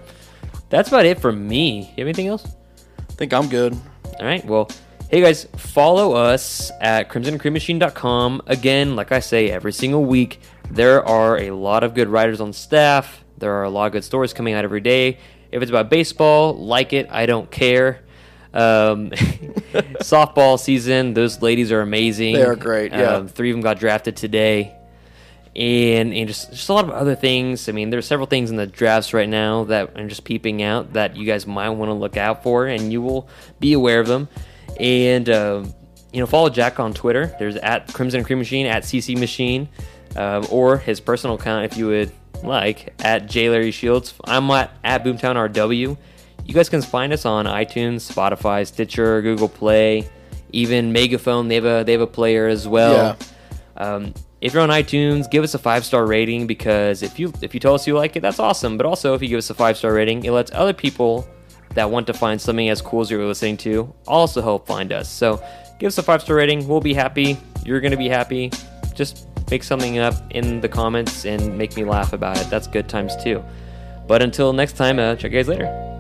that's about it for me. You have anything else? I think I'm good. All right. Well, hey guys, follow us at crimsoncreammachine.com. Again, like I say every single week, there are a lot of good writers on staff. There are a lot of good stories coming out every day. If it's about baseball, like it. I don't care. Um, softball season, those ladies are amazing. They are great, yeah. Um, three of them got drafted today. And, and just just a lot of other things. I mean, there's several things in the drafts right now that I'm just peeping out that you guys might want to look out for, and you will be aware of them. And um, you know, follow Jack on Twitter. There's at Crimson Cream Machine at CC Machine, um, or his personal account if you would like at J Larry Shields. I'm at at Boomtown RW. You guys can find us on iTunes, Spotify, Stitcher, Google Play, even Megaphone. They have a they have a player as well. Um, if you're on iTunes, give us a five star rating because if you if you tell us you like it, that's awesome. But also, if you give us a five star rating, it lets other people that want to find something as cool as you're listening to also help find us. So give us a five star rating. We'll be happy. You're gonna be happy. Just make something up in the comments and make me laugh about it. That's good times too. But until next time, uh, check you guys later.